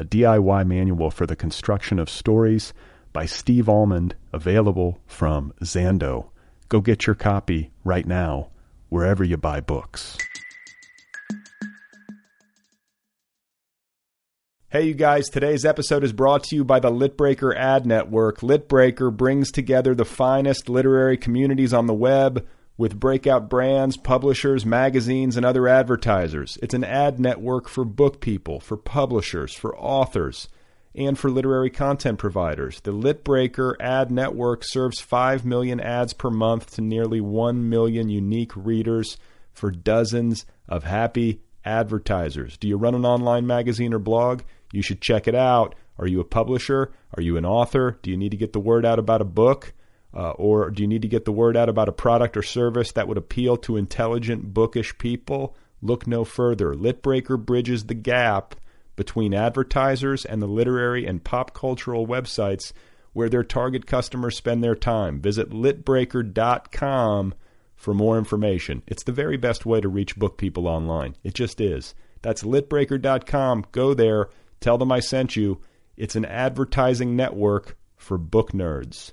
a DIY manual for the construction of stories by Steve Almond, available from Zando. Go get your copy right now, wherever you buy books. Hey, you guys, today's episode is brought to you by the Litbreaker Ad Network. Litbreaker brings together the finest literary communities on the web with breakout brands, publishers, magazines, and other advertisers. It's an ad network for book people, for publishers, for authors, and for literary content providers. The Litbreaker ad network serves 5 million ads per month to nearly 1 million unique readers for dozens of happy advertisers. Do you run an online magazine or blog? You should check it out. Are you a publisher? Are you an author? Do you need to get the word out about a book? Uh, or do you need to get the word out about a product or service that would appeal to intelligent, bookish people? Look no further. Litbreaker bridges the gap between advertisers and the literary and pop cultural websites where their target customers spend their time. Visit litbreaker.com for more information. It's the very best way to reach book people online. It just is. That's litbreaker.com. Go there, tell them I sent you. It's an advertising network for book nerds.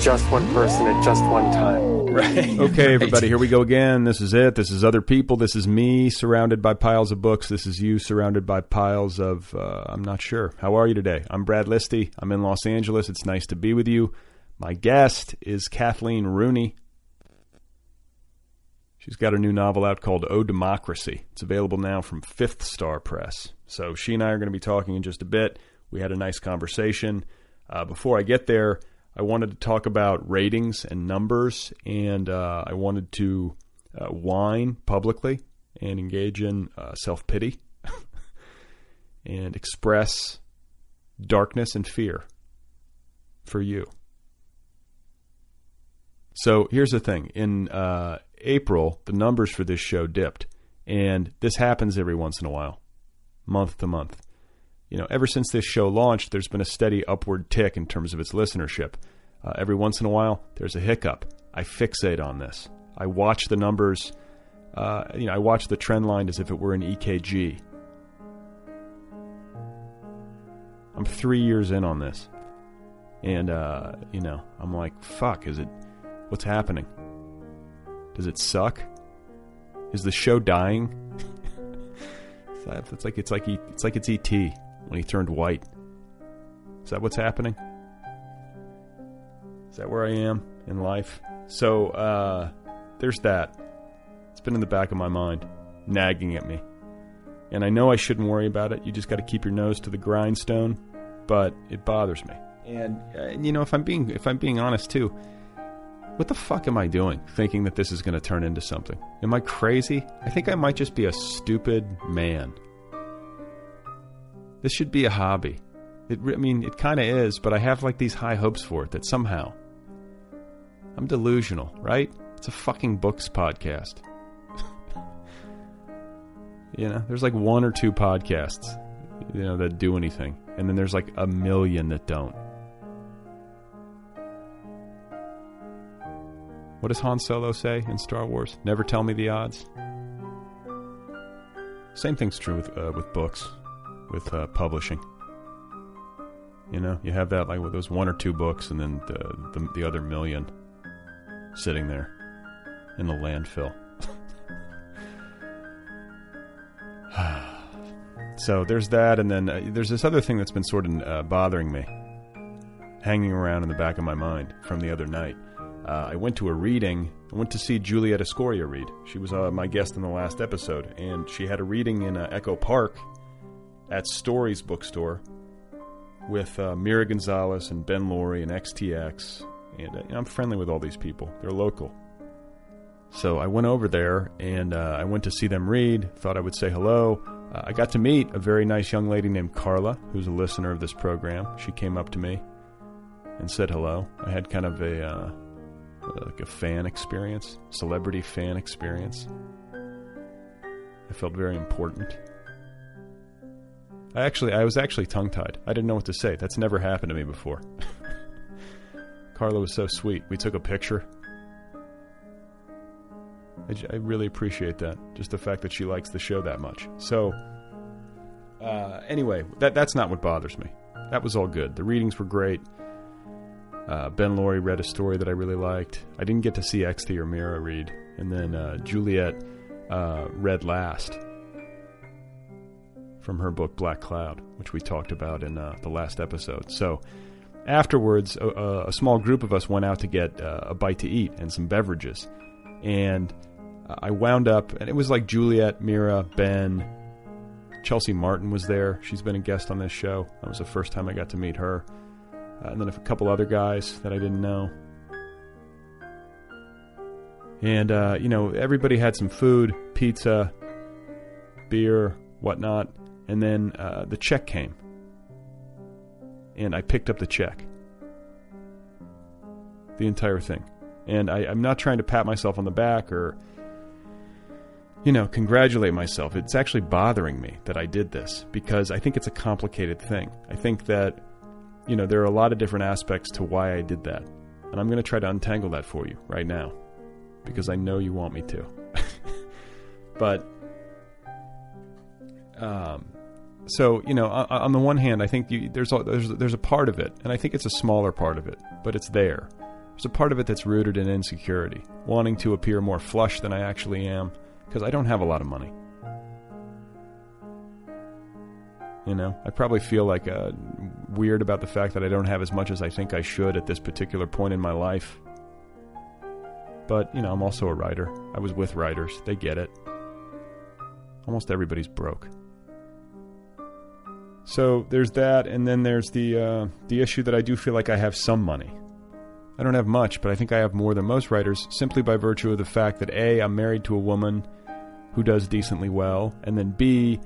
Just one person at just one time. Right. Okay, everybody, here we go again. This is it. This is other people. This is me surrounded by piles of books. This is you surrounded by piles of, uh, I'm not sure. How are you today? I'm Brad Listi. I'm in Los Angeles. It's nice to be with you. My guest is Kathleen Rooney. She's got a new novel out called Oh Democracy. It's available now from Fifth Star Press. So she and I are going to be talking in just a bit. We had a nice conversation. Uh, before I get there, I wanted to talk about ratings and numbers, and uh, I wanted to uh, whine publicly and engage in uh, self pity and express darkness and fear for you. So here's the thing in uh, April, the numbers for this show dipped, and this happens every once in a while, month to month you know, ever since this show launched, there's been a steady upward tick in terms of its listenership. Uh, every once in a while, there's a hiccup. I fixate on this. I watch the numbers. Uh, you know, I watch the trend line as if it were an EKG. I'm three years in on this, and uh, you know, I'm like, fuck. Is it? What's happening? Does it suck? Is the show dying? it's like it's like it's like it's ET when he turned white. Is that what's happening? Is that where I am in life? So, uh, there's that. It's been in the back of my mind, nagging at me. And I know I shouldn't worry about it. You just got to keep your nose to the grindstone, but it bothers me. And uh, you know, if I'm being if I'm being honest too, what the fuck am I doing thinking that this is going to turn into something? Am I crazy? I think I might just be a stupid man. This should be a hobby. It, I mean, it kind of is, but I have like these high hopes for it that somehow I'm delusional, right? It's a fucking books podcast. you know, there's like one or two podcasts, you know, that do anything, and then there's like a million that don't. What does Han Solo say in Star Wars? Never tell me the odds. Same thing's true with uh, with books, with uh, publishing. You know, you have that like with those one or two books, and then the the, the other million sitting there in the landfill. so there's that, and then uh, there's this other thing that's been sort of uh, bothering me, hanging around in the back of my mind from the other night. Uh, I went to a reading. I went to see Juliet Escoria read. She was uh, my guest in the last episode, and she had a reading in uh, Echo Park at Stories Bookstore with uh, Mira Gonzalez and Ben Loory and XTX. And uh, I'm friendly with all these people. They're local. So I went over there and uh, I went to see them read. Thought I would say hello. Uh, I got to meet a very nice young lady named Carla, who's a listener of this program. She came up to me and said hello. I had kind of a uh, like a fan experience, celebrity fan experience. I felt very important. I actually, I was actually tongue tied. I didn't know what to say. That's never happened to me before. Carla was so sweet. We took a picture. I really appreciate that. Just the fact that she likes the show that much. So, uh, anyway, that that's not what bothers me. That was all good. The readings were great. Uh, ben Loory read a story that I really liked. I didn't get to see XT or Mira read, and then uh, Juliet uh, read last from her book Black Cloud, which we talked about in uh, the last episode. So afterwards, a, a, small group of us went out to get uh, a bite to eat and some beverages, and I wound up, and it was like Juliet, Mira, Ben. Chelsea Martin was there. She's been a guest on this show. That was the first time I got to meet her uh, and then a couple other guys that I didn't know. And, uh, you know, everybody had some food, pizza, beer, whatnot. And then uh, the check came. And I picked up the check. The entire thing. And I, I'm not trying to pat myself on the back or, you know, congratulate myself. It's actually bothering me that I did this because I think it's a complicated thing. I think that you know, there are a lot of different aspects to why I did that. And I'm going to try to untangle that for you right now because I know you want me to. but, um, so you know, on, the one hand, I think you, there's a, there's there's a part of it, and I think it's a smaller part of it, but it's there. There's a part of it that's rooted in insecurity, wanting to appear more flush than I actually am, because I don't have a lot of money. You know, I probably feel like uh, weird about the fact that I don't have as much as I think I should at this particular point in my life. But, you know, I'm also a writer. I was with writers. They get it. Almost everybody's broke. So there's that, and then there's the uh, the issue that I do feel like I have some money. I don't have much, but I think I have more than most writers simply by virtue of the fact that A, I'm married to a woman who does decently well, and then B,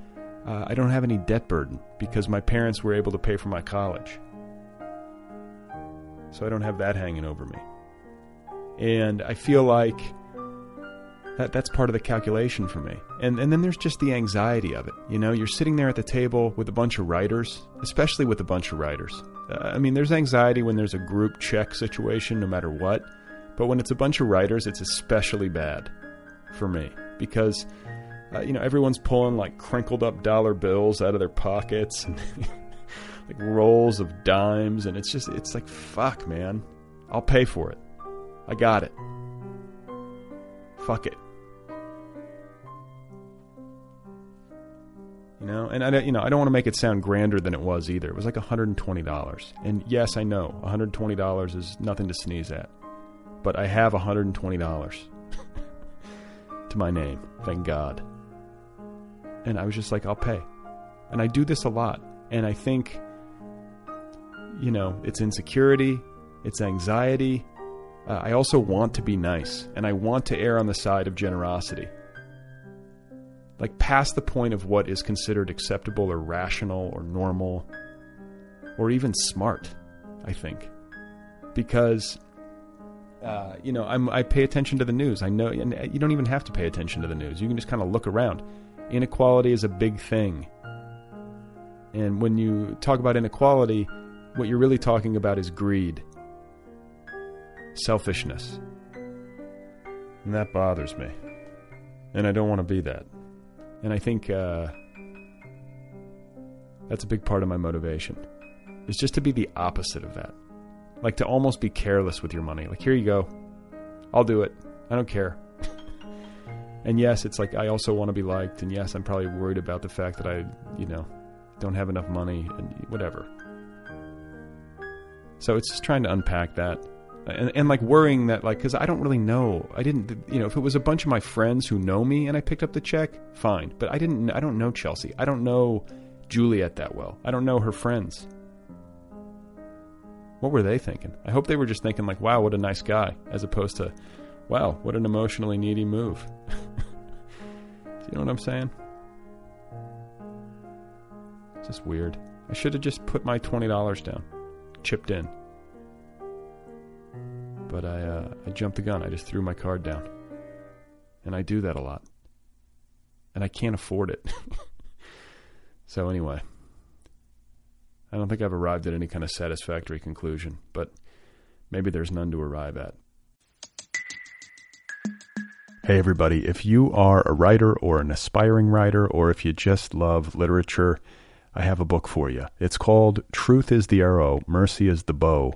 uh, I don't have any debt burden because my parents were able to pay for my college. So I don't have that hanging over me. And I feel like that that's part of the calculation for me. And and then there's just the anxiety of it. You know, you're sitting there at the table with a bunch of writers, especially with a bunch of writers. Uh, I mean, there's anxiety when there's a group check situation no matter what, but when it's a bunch of writers, it's especially bad for me because uh, you know, everyone's pulling like crinkled up dollar bills out of their pockets and like rolls of dimes, and it's just, it's like, fuck, man. I'll pay for it. I got it. Fuck it. You know, and I, you know, I don't want to make it sound grander than it was either. It was like $120. And yes, I know $120 is nothing to sneeze at. But I have $120 to my name. Thank God. And I was just like, I'll pay. And I do this a lot. And I think, you know, it's insecurity, it's anxiety. Uh, I also want to be nice, and I want to err on the side of generosity. Like, past the point of what is considered acceptable or rational or normal or even smart, I think. Because uh, you know, I'm, I pay attention to the news. I know, and you don't even have to pay attention to the news. You can just kind of look around. Inequality is a big thing. And when you talk about inequality, what you're really talking about is greed, selfishness. And that bothers me. And I don't want to be that. And I think uh, that's a big part of my motivation. Is just to be the opposite of that. Like to almost be careless with your money. Like, here you go. I'll do it. I don't care. and yes, it's like I also want to be liked. And yes, I'm probably worried about the fact that I, you know, don't have enough money and whatever. So it's just trying to unpack that. And, and like worrying that, like, because I don't really know. I didn't, you know, if it was a bunch of my friends who know me and I picked up the check, fine. But I didn't, I don't know Chelsea. I don't know Juliet that well. I don't know her friends. What were they thinking? I hope they were just thinking, like, wow, what a nice guy, as opposed to, wow, what an emotionally needy move. You know what I'm saying? It's just weird. I should have just put my $20 down, chipped in. But I, uh, I jumped the gun. I just threw my card down. And I do that a lot. And I can't afford it. so, anyway, I don't think I've arrived at any kind of satisfactory conclusion, but maybe there's none to arrive at. Hey, everybody, if you are a writer or an aspiring writer, or if you just love literature, I have a book for you. It's called Truth is the Arrow, Mercy is the Bow,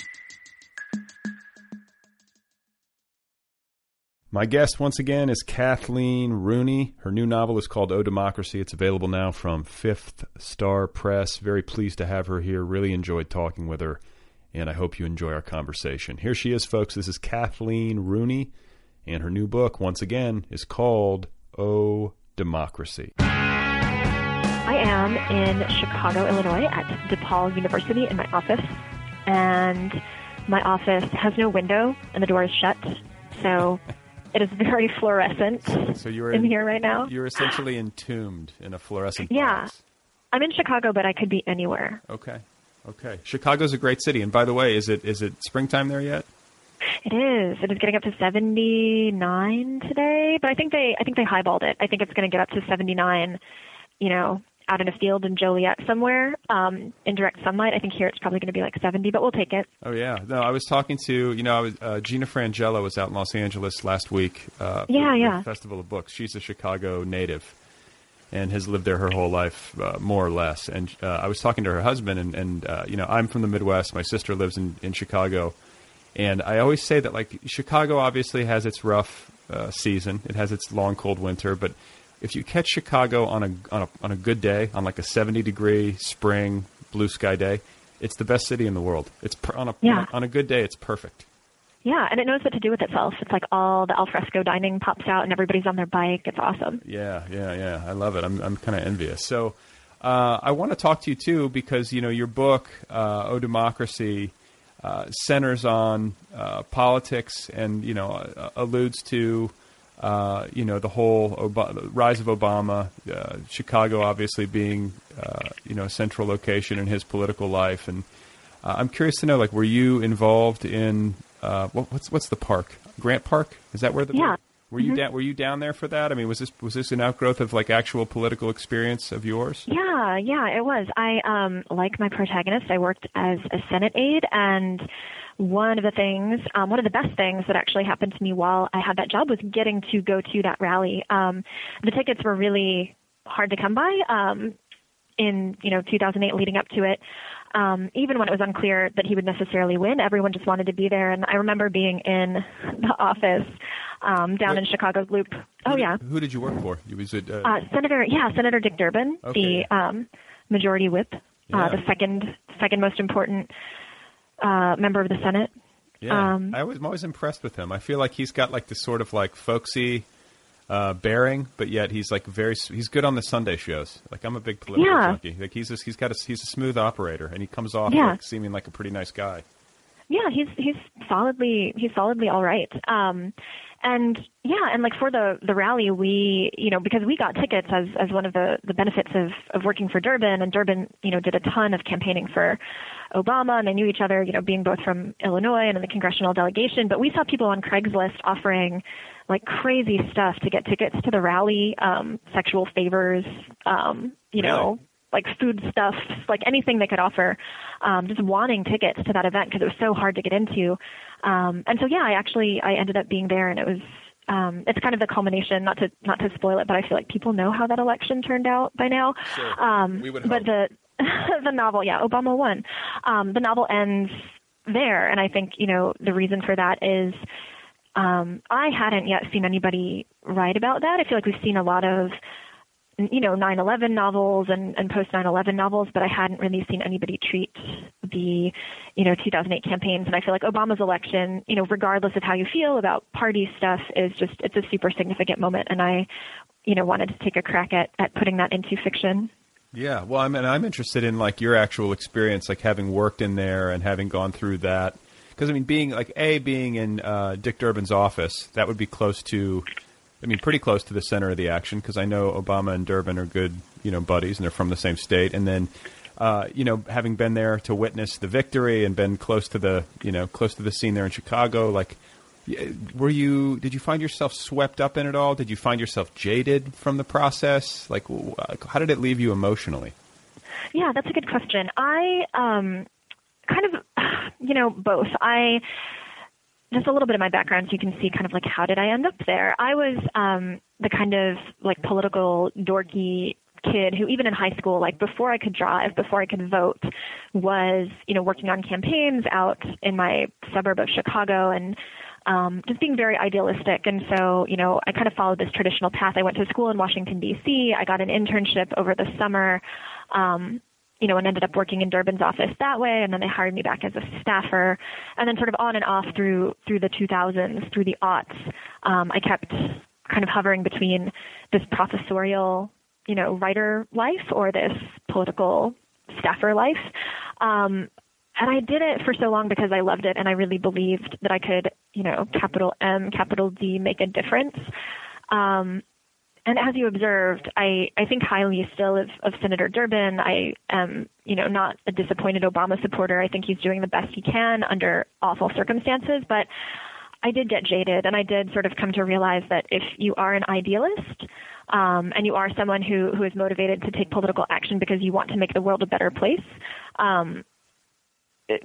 My guest once again is Kathleen Rooney. Her new novel is called Oh Democracy. It's available now from Fifth Star Press. Very pleased to have her here. Really enjoyed talking with her, and I hope you enjoy our conversation. Here she is, folks. This is Kathleen Rooney, and her new book, once again, is called Oh Democracy. I am in Chicago, Illinois at DePaul University in my office. And my office has no window and the door is shut. So it is very fluorescent So you're in here right now. You're essentially entombed in a fluorescent Yeah. box. I'm in Chicago, but I could be anywhere. Okay. Okay. Chicago's a great city, and by the way, is it is it springtime there yet? It is. It is getting up to 79 today, but I think they I think they highballed it. I think it's going to get up to 79, you know, out in a field in Joliet somewhere um, in direct sunlight. I think here it's probably going to be like 70, but we'll take it. Oh yeah. No, I was talking to you know I was uh, Gina Frangello was out in Los Angeles last week. Uh, Yeah, yeah. Festival of Books. She's a Chicago native, and has lived there her whole life, uh, more or less. And uh, I was talking to her husband, and, and uh, you know I'm from the Midwest. My sister lives in in Chicago, and I always say that like Chicago obviously has its rough uh, season. It has its long cold winter, but if you catch Chicago on a on a on a good day, on like a 70 degree spring blue sky day, it's the best city in the world. It's per, on a Yeah. on a good day, it's perfect. Yeah, and it knows what to do with itself. It's like all the alfresco dining pops out and everybody's on their bike. It's awesome. Yeah, yeah, yeah. I love it. I'm I'm kind of envious. So uh, I want to talk to you too because you know your book, uh, "Oh Democracy," uh, centers on uh, politics and you know uh, alludes to uh, you know the whole Ob- rise of Obama, uh, Chicago obviously being uh, you know a central location in his political life, and uh, I'm curious to know like were you involved in uh, what, what's what's the park Grant Park? Is that where the Yeah. were you down? Were you down there for that? I mean, was this was this an outgrowth of like actual political experience of yours? Yeah, yeah, it was. I um like my protagonist, I worked as a Senate aide and one of the things, um, one of the best things that actually happened to me while I had that job was getting to go to that rally. Um, the tickets were really hard to come by um, in you know 2008 leading up to it. Um, even when it was unclear that he would necessarily win, everyone just wanted to be there. And I remember being in the office um, down in Chicago's Loop. Oh yeah, Who did you work for? You was it? Uh, uh, Senator. Yeah, Senator Dick Durbin, Okay. the um, majority whip, Yeah. uh, the second second most important uh, member of the Senate. yeah. um, I was, I'm always impressed with him. I feel like he's got like this sort of like folksy uh, bearing, but yet he's like very. He's good on the Sunday shows. Like I'm a big political Yeah. junkie. Like he's just, he's got a he's a smooth operator, and he comes off Yeah. like seeming like a pretty nice guy. Yeah, he's he's solidly he's solidly all right. Um, and yeah, and like for the the rally, we you know because we got tickets as as one of the the benefits of of working for Durbin, and Durbin you know did a ton of campaigning for Obama, and they knew each other, you know, being both from Illinois and in the congressional delegation. But we saw people on Craigslist offering like crazy stuff to get tickets to the rally, um, sexual favors, um, you know, like food stuff, like anything they could offer, um, just wanting tickets to that event because it was so hard to get into. Um, and so, yeah, I actually I ended up being there, and it was um, it's kind of the culmination. Not to not to spoil it, but I feel like people know how that election turned out by now. Sure. Um, We would but the the novel, yeah, Obama won. Um, the novel ends there, and I think you know the reason for that is um, I hadn't yet seen anybody write about that. I feel like we've seen a lot of you know 9/11 novels and, and post 9/11 novels, but I hadn't really seen anybody treat the you know 2008 campaigns. And I feel like Obama's election, you know, regardless of how you feel about party stuff, is just it's a super significant moment, and I you know wanted to take a crack at at putting that into fiction. Yeah, well, I mean, I'm interested in like your actual experience, like having worked in there and having gone through that. Because I mean, being like a being in uh, Dick Durbin's office, that would be close to, I mean, pretty close to the center of the action. Because I know Obama and Durbin are good, you know, buddies, and they're from the same state. And then, uh, you know, having been there to witness the victory and been close to the, you know, close to the scene there in Chicago, like. Were you? Did you find yourself swept up in it all? Did you find yourself jaded from the process? Like, how did it leave you emotionally? Yeah, that's a good question. I um, kind of, you know, both. I just a little bit of my background, so you can see kind of like how did I end up there. I was um, the kind of like political dorky kid who even in high school like before I could drive before I could vote was you know working on campaigns out in my suburb of Chicago and um, just being very idealistic. And so, you know, I kind of followed this traditional path. I went to school in Washington, D.C. I got an internship over the summer, um, you know, and ended up working in Durbin's office that way. And then they hired me back as a staffer. And then sort of on and off through, through the 2000s, through the aughts, um, I kept kind of hovering between this professorial, you know, writer life or this political staffer life. Um, and I did it for so long because I loved it and I really believed that I could, you know, capital M, capital D, make a difference. Um, and as you observed, I, I think highly still of, of Senator Durbin. I am, you know, not a disappointed Obama supporter. I think he's doing the best he can under awful circumstances. But I did get jaded, and I did sort of come to realize that if you are an idealist um, and you are someone who, who is motivated to take political action because you want to make the world a better place, um,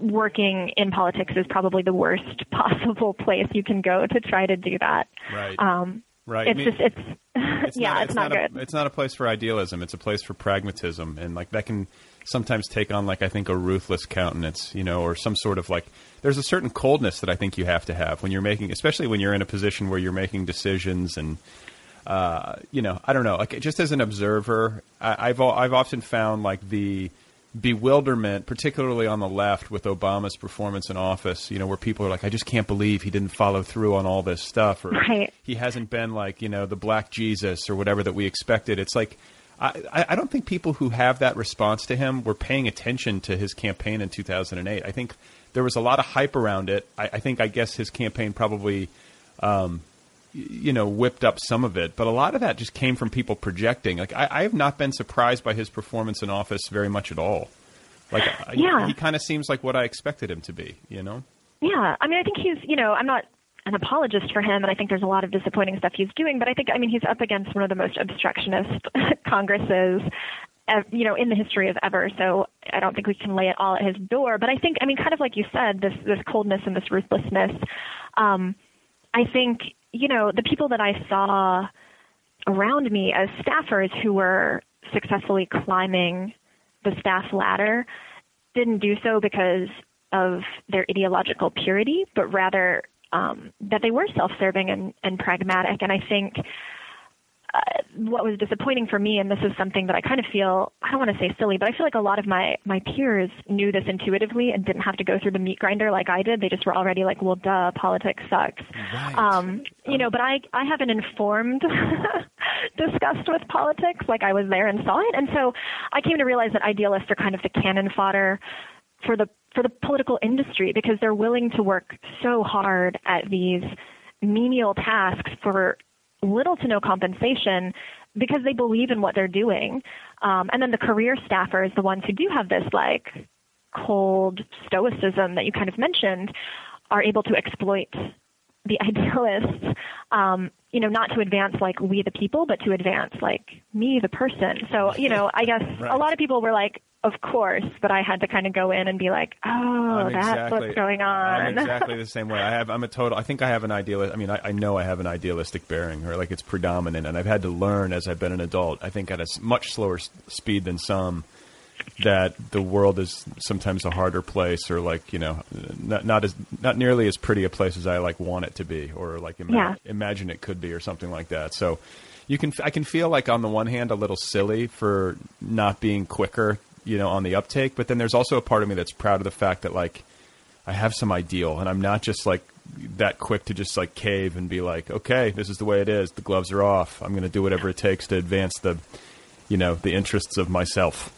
working in politics is probably the worst possible place you can go to try to do that. Right. Um, Right. I It's mean- just it's, yeah, it's, not, a, good. it's not a place for idealism. It's a place for pragmatism, and like that can sometimes take on like I think a ruthless countenance, you know, or some sort of like. There's a certain coldness that I think you have to have when you're making, especially when you're in a position where you're making decisions and. Uh, you know, I don't know. Like, just as an observer, I, I've I've often found like the bewilderment, particularly on the left, with Obama's performance in office. You know, where people are like, "I just can't believe he didn't follow through on all this stuff," or Right. he hasn't been like you know the black Jesus or whatever that we expected. It's like I, I don't think people who have that response to him were paying attention to his campaign in 2008. I think there was a lot of hype around it. I, I think I guess his campaign probably. Um, you know, whipped up some of it, but a lot of that just came from people projecting. Like, I, I have not been surprised by his performance in office very much at all. Like, I- Yeah. he kind of seems like what I expected him to be. You know? Yeah, I mean, I think he's, you know, I'm not an apologist for him, and I think there's a lot of disappointing stuff he's doing, but I think, I mean, he's up against one of the most obstructionist Congresses, you know, in the history of ever. So I don't think we can lay it all at his door. But I think, I mean, kind of like you said, this this coldness and this ruthlessness. Um, I think, you know, the people that I saw around me as staffers who were successfully climbing the staff ladder didn't do so because of their ideological purity, but rather um, that they were self-serving and, and pragmatic. And I think uh, what was disappointing for me, and this is something that I kind of feel, I don't want to say silly, but I feel like a lot of my, my peers knew this intuitively and didn't have to go through the meat grinder like I did. They just were already like, well, duh, politics sucks. Right. Um, you know, but I, I have an informed disgust with politics, like I was there and saw it. And so I came to realize that idealists are kind of the cannon fodder for the for the political industry because they're willing to work so hard at these menial tasks for little to no compensation because they believe in what they're doing. Um, and then the career staffers, the ones who do have this like cold stoicism that you kind of mentioned, are able to exploit the idealists, um, you know, not to advance like we the people, but to advance like me the person. So, you know, I guess Right. a lot of people were like, of course, but I had to kind of go in and be like, oh, I'm that's exactly, what's going on. I'm exactly the same way. I have. I'm a total. I think I have an idealist. I mean, I, I know I have an idealistic bearing, or like it's predominant, and I've had to learn as I've been an adult. I think at a much slower s- speed than some. That the world is sometimes a harder place, or like you know, not not as not nearly as pretty a place as I like want it to be, or like ima- Yeah. imagine it could be, or something like that. So, you can I can feel like on the one hand a little silly for not being quicker, you know, on the uptake, but then there's also a part of me that's proud of the fact that like I have some ideal, and I'm not just like that quick to just like cave and be like, okay, this is the way it is. The gloves are off. I'm going to do whatever it takes to advance the, you know, the interests of myself.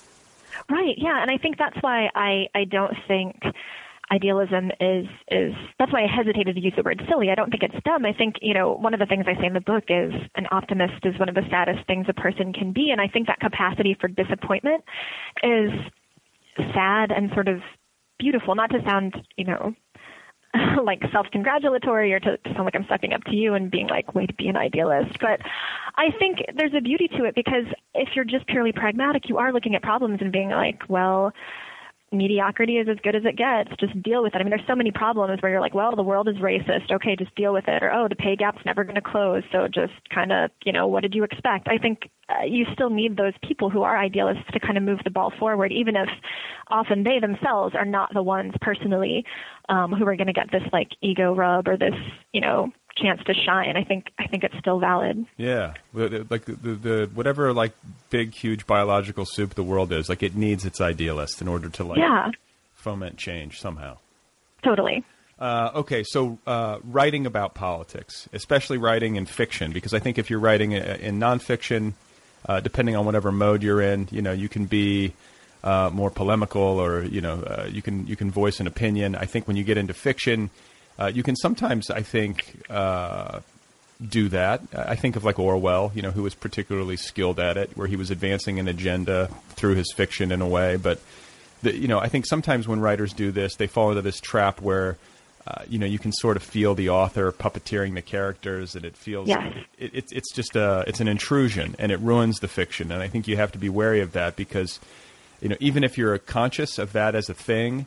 Right. Yeah, and I think that's why I I don't think idealism is is that's why I hesitated to use the word silly. I don't think it's dumb. I think, you know, one of the things I say in the book is an optimist is one of the saddest things a person can be and I think that capacity for disappointment is sad and sort of beautiful, not to sound, you know, like self-congratulatory or to, sound like I'm stepping up to you and being like, way to be an idealist. But I think there's a beauty to it because if you're just purely pragmatic, you are looking at problems and being like, well, mediocrity is as good as it gets. Just deal with it. I mean, there's so many problems where you're like, well, the world is racist. Okay, just deal with it. Or, oh, the pay gap's never going to close. So just kind of, you know, what did you expect? I think uh, you still need those people who are idealists to kind of move the ball forward, even if often they themselves are not the ones personally um, who are going to get this like ego rub or this, you know, chance to shine. I think I think it's still valid. Yeah, like the, the, the whatever like big huge biological soup the world is, like it needs its idealist in order to like Yeah, foment change somehow. totally. Uh, okay, so uh, writing about politics, especially writing in fiction, because I think if you're writing in nonfiction, uh, depending on whatever mode you're in, you know, you can be uh, more polemical, or you know, uh, you can you can voice an opinion. I think when you get into fiction, uh, you can sometimes, I think, uh, do that. I think of like Orwell, you know, who was particularly skilled at it, where he was advancing an agenda through his fiction in a way. But the, you know, I think sometimes when writers do this, they fall into this trap where. Uh, you know, you can sort of feel the author puppeteering the characters, and it feels Yes. it, it's it's just a it's an intrusion, and it ruins the fiction. And I think you have to be wary of that because, you know, even if you're conscious of that as a thing,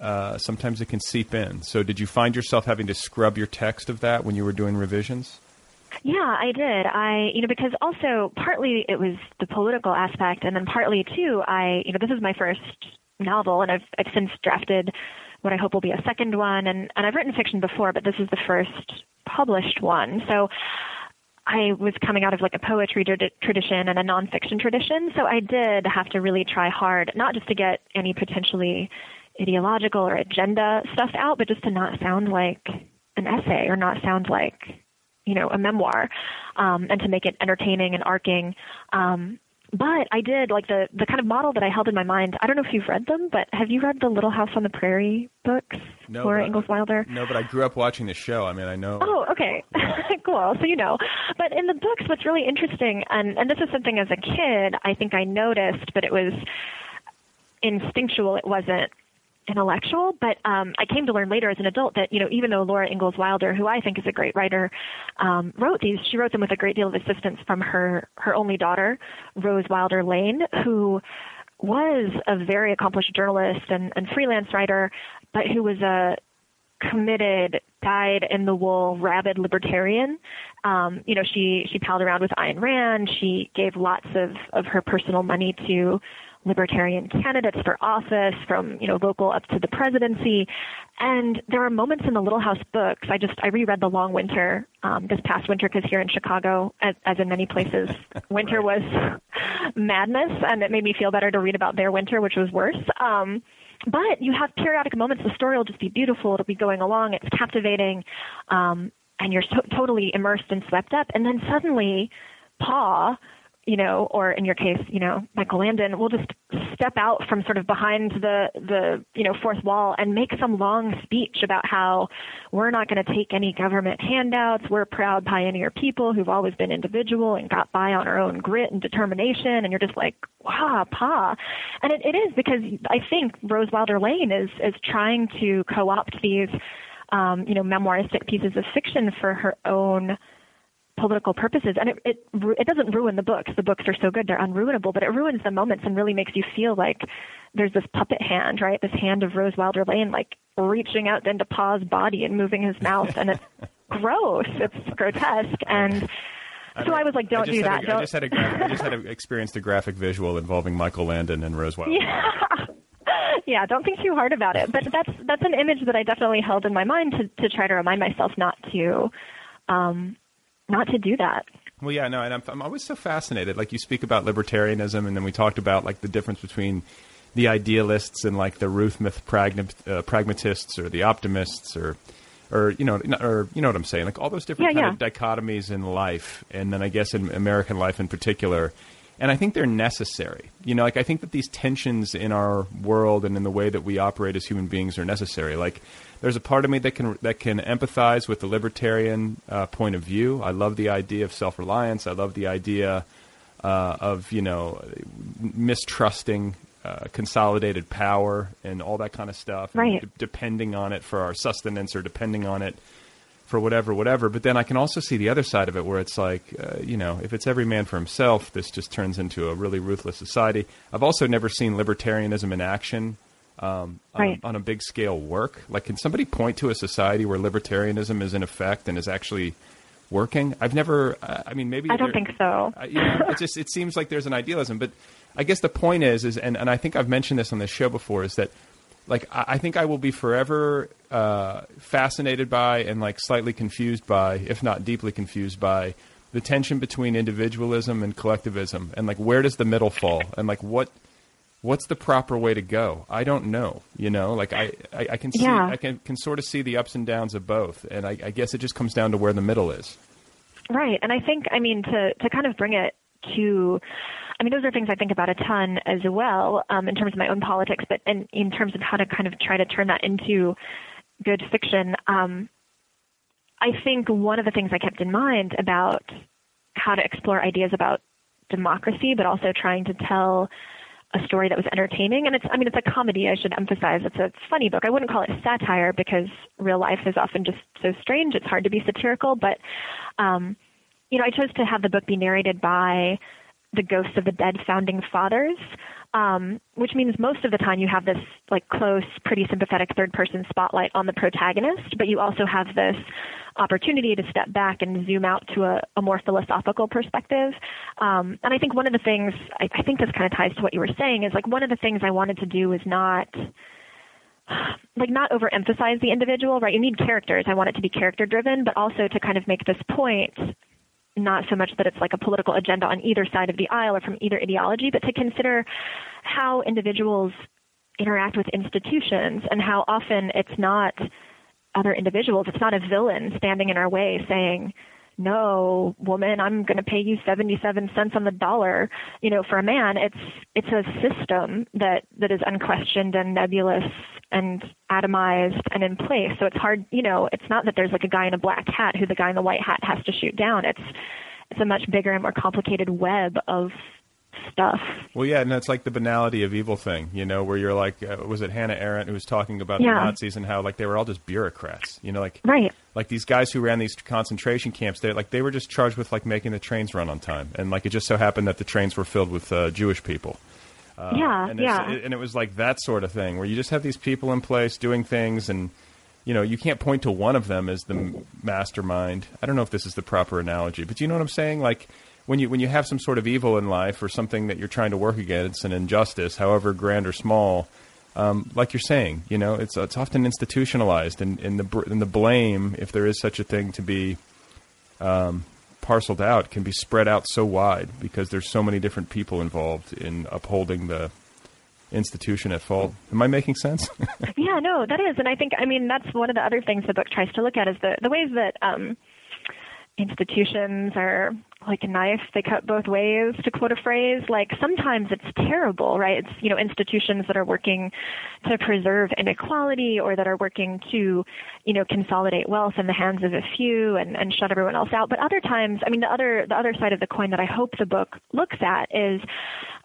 uh, sometimes it can seep in. So, did you find yourself having to scrub your text of that when you were doing revisions? Yeah, I did. I, you know, because also partly it was the political aspect, and then partly too, I, you know, this is my first novel, and I've I've since drafted what I hope will be a second one, and and I've written fiction before, but this is the first published one. So I was coming out of like a poetry trad- tradition and a nonfiction tradition, so I did have to really try hard, not just to get any potentially ideological or agenda stuff out, but just to not sound like an essay or not sound like you know, a memoir, um, and to make it entertaining and arcing. Um, but I did like the the kind of model that I held in my mind. I don't know if you've read them, but have you read the Little House on the Prairie books? Laura but- Ingalls Wilder. No, but I grew up watching the show. I mean, I know. Oh, okay. cool. So you know. But in the books what's really interesting and and this is something as a kid I think I noticed, but it was instinctual, it wasn't intellectual, but um, I came to learn later as an adult that you know even though Laura Ingalls Wilder, who I think is a great writer, um, wrote these, she wrote them with a great deal of assistance from her her only daughter, Rose Wilder Lane, who was a very accomplished journalist and, and freelance writer, but who was a committed, dyed in the wool, rabid libertarian. Um, you know, she she palled around with Ayn Rand. She gave lots of of her personal money to libertarian candidates for office, from you know local up to the presidency, and there are moments in the Little House books. I just I reread The Long Winter um, this past winter because here in Chicago, as, as in many places, winter was madness, and it made me feel better to read about their winter, which was worse. Um, but you have periodic moments. The story will just be beautiful. It'll be going along. It's captivating, um, and you're so, totally immersed and swept up. And then suddenly, Pa you know, or in your case, you know, Michael Landon will just step out from sort of behind the the you know fourth wall and make some long speech about how we're not going to take any government handouts. We're proud pioneer people who've always been individual and got by on our own grit and determination. And you're just like, wow, pa. And it, it is because I think Rose Wilder Lane is is trying to co-opt these, um, you know, memoiristic pieces of fiction for her own political purposes and it, it it doesn't ruin the books the books are so good they're unruinable but it ruins the moments and really makes you feel like there's this puppet hand right this hand of rose wilder lane like reaching out into pa's body and moving his mouth and it's gross it's grotesque and so I, I was like, "Don't do that." A, don't. I just had a gra- I just had a, experienced a graphic visual involving Michael Landon and Rose Wilder. Yeah, yeah. Don't think too hard about it. But that's that's an image that I definitely held in my mind to to try to remind myself not to um, not to do that. Well, yeah, no, and I'm, I'm always so fascinated. Like you speak about libertarianism, and then we talked about like the difference between the idealists and like the Ruth myth uh, pragmatists or the optimists or or you know or you know what I'm saying like all those different yeah, kind yeah. of dichotomies in life and then I guess in American life in particular and I think they're necessary you know like I think that these tensions in our world and in the way that we operate as human beings are necessary like there's a part of me that can that can empathize with the libertarian uh, point of view. I love the idea of self reliance. I love the idea uh, of you know mistrusting uh, consolidated power and all that kind of stuff, right. d- depending on it for our sustenance or depending on it for whatever, whatever. But then I can also see the other side of it, where it's like, uh, you know, if it's every man for himself, this just turns into a really ruthless society. I've also never seen libertarianism in action um, on, right. a, on, a, big scale work? Like, can somebody point to a society where libertarianism is in effect and is actually working? I've never. Uh, I mean, maybe I don't think so. You know, it just it seems like there's an idealism, but I guess the point is, is and, and I think I've mentioned this on this show before, is that like I, I think I will be forever uh, fascinated by and like slightly confused by, if not deeply confused by. The tension between individualism and collectivism, and like where does the middle fall, and like what what's the proper way to go? I don't know. You know, like I, I, I can see, yeah. I can, can sort of see the ups and downs of both, and I, I guess it just comes down to where the middle is. Right, and I think, I mean, to to kind of bring it to, I mean, those are things I think about a ton as well um, in terms of my own politics, but in, in terms of how to kind of try to turn that into good fiction. Um, I think one of the things I kept in mind about how to explore ideas about democracy, but also trying to tell a story that was entertaining. And it's, I mean, it's a comedy. I should emphasize it's a funny book. I wouldn't call it satire because real life is often just so strange. It's hard to be satirical. But, um, you know, I chose to have the book be narrated by the ghosts of the dead founding fathers, um, which means most of the time you have this like close, pretty sympathetic third person spotlight on the protagonist, but you also have this opportunity to step back and zoom out to a, a more philosophical perspective. Um, and I think one of the things, I, I think this kind of ties to what you were saying, is like one of the things I wanted to do is not like not overemphasize the individual, right? You need characters. I want it to be character driven, but also to kind of make this point not so much that it's like a political agenda on either side of the aisle or from either ideology, but to consider how individuals interact with institutions and how often it's not other individuals. It's not a villain standing in our way saying, no, woman, I'm going to pay you 77 cents on the dollar, you know, for a man. It's, it's a system that, that is unquestioned and nebulous and atomized and in place. So it's hard, you know, it's not that there's like a guy in a black hat who the guy in the white hat has to shoot down. It's, it's a much bigger and more complicated web of stuff. Well, yeah, and it's like the banality of evil thing, you know, where you're like, uh, was it Hannah Arendt who was talking about yeah. the Nazis and how like they were all just bureaucrats, you know, like right, like these guys who ran these concentration camps. They like they were just charged with like making the trains run on time, and like it just so happened that the trains were filled with uh, Jewish people. Uh, yeah, and yeah, and it was like that sort of thing where you just have these people in place doing things and you know, you can't point to one of them as the mastermind. I don't know if this is the proper analogy, but you know what I'm saying? Like when you when you have some sort of evil in life or something that you're trying to work against, an injustice, however grand or small, um, like you're saying, you know, it's it's often institutionalized, and, and the and the blame, if there is such a thing to be um, parceled out, can be spread out so wide because there's so many different people involved in upholding the institution at fault. Am I making sense? yeah, no, that is, and I think I mean that's one of the other things the book tries to look at is the the ways that um, institutions are like a knife they cut both ways to quote a phrase. Like sometimes it's terrible right? It's you know institutions that are working to preserve inequality or that are working to you know consolidate wealth in the hands of a few and, and shut everyone else out. But other times i mean the other the other side of the coin that i hope the book looks at is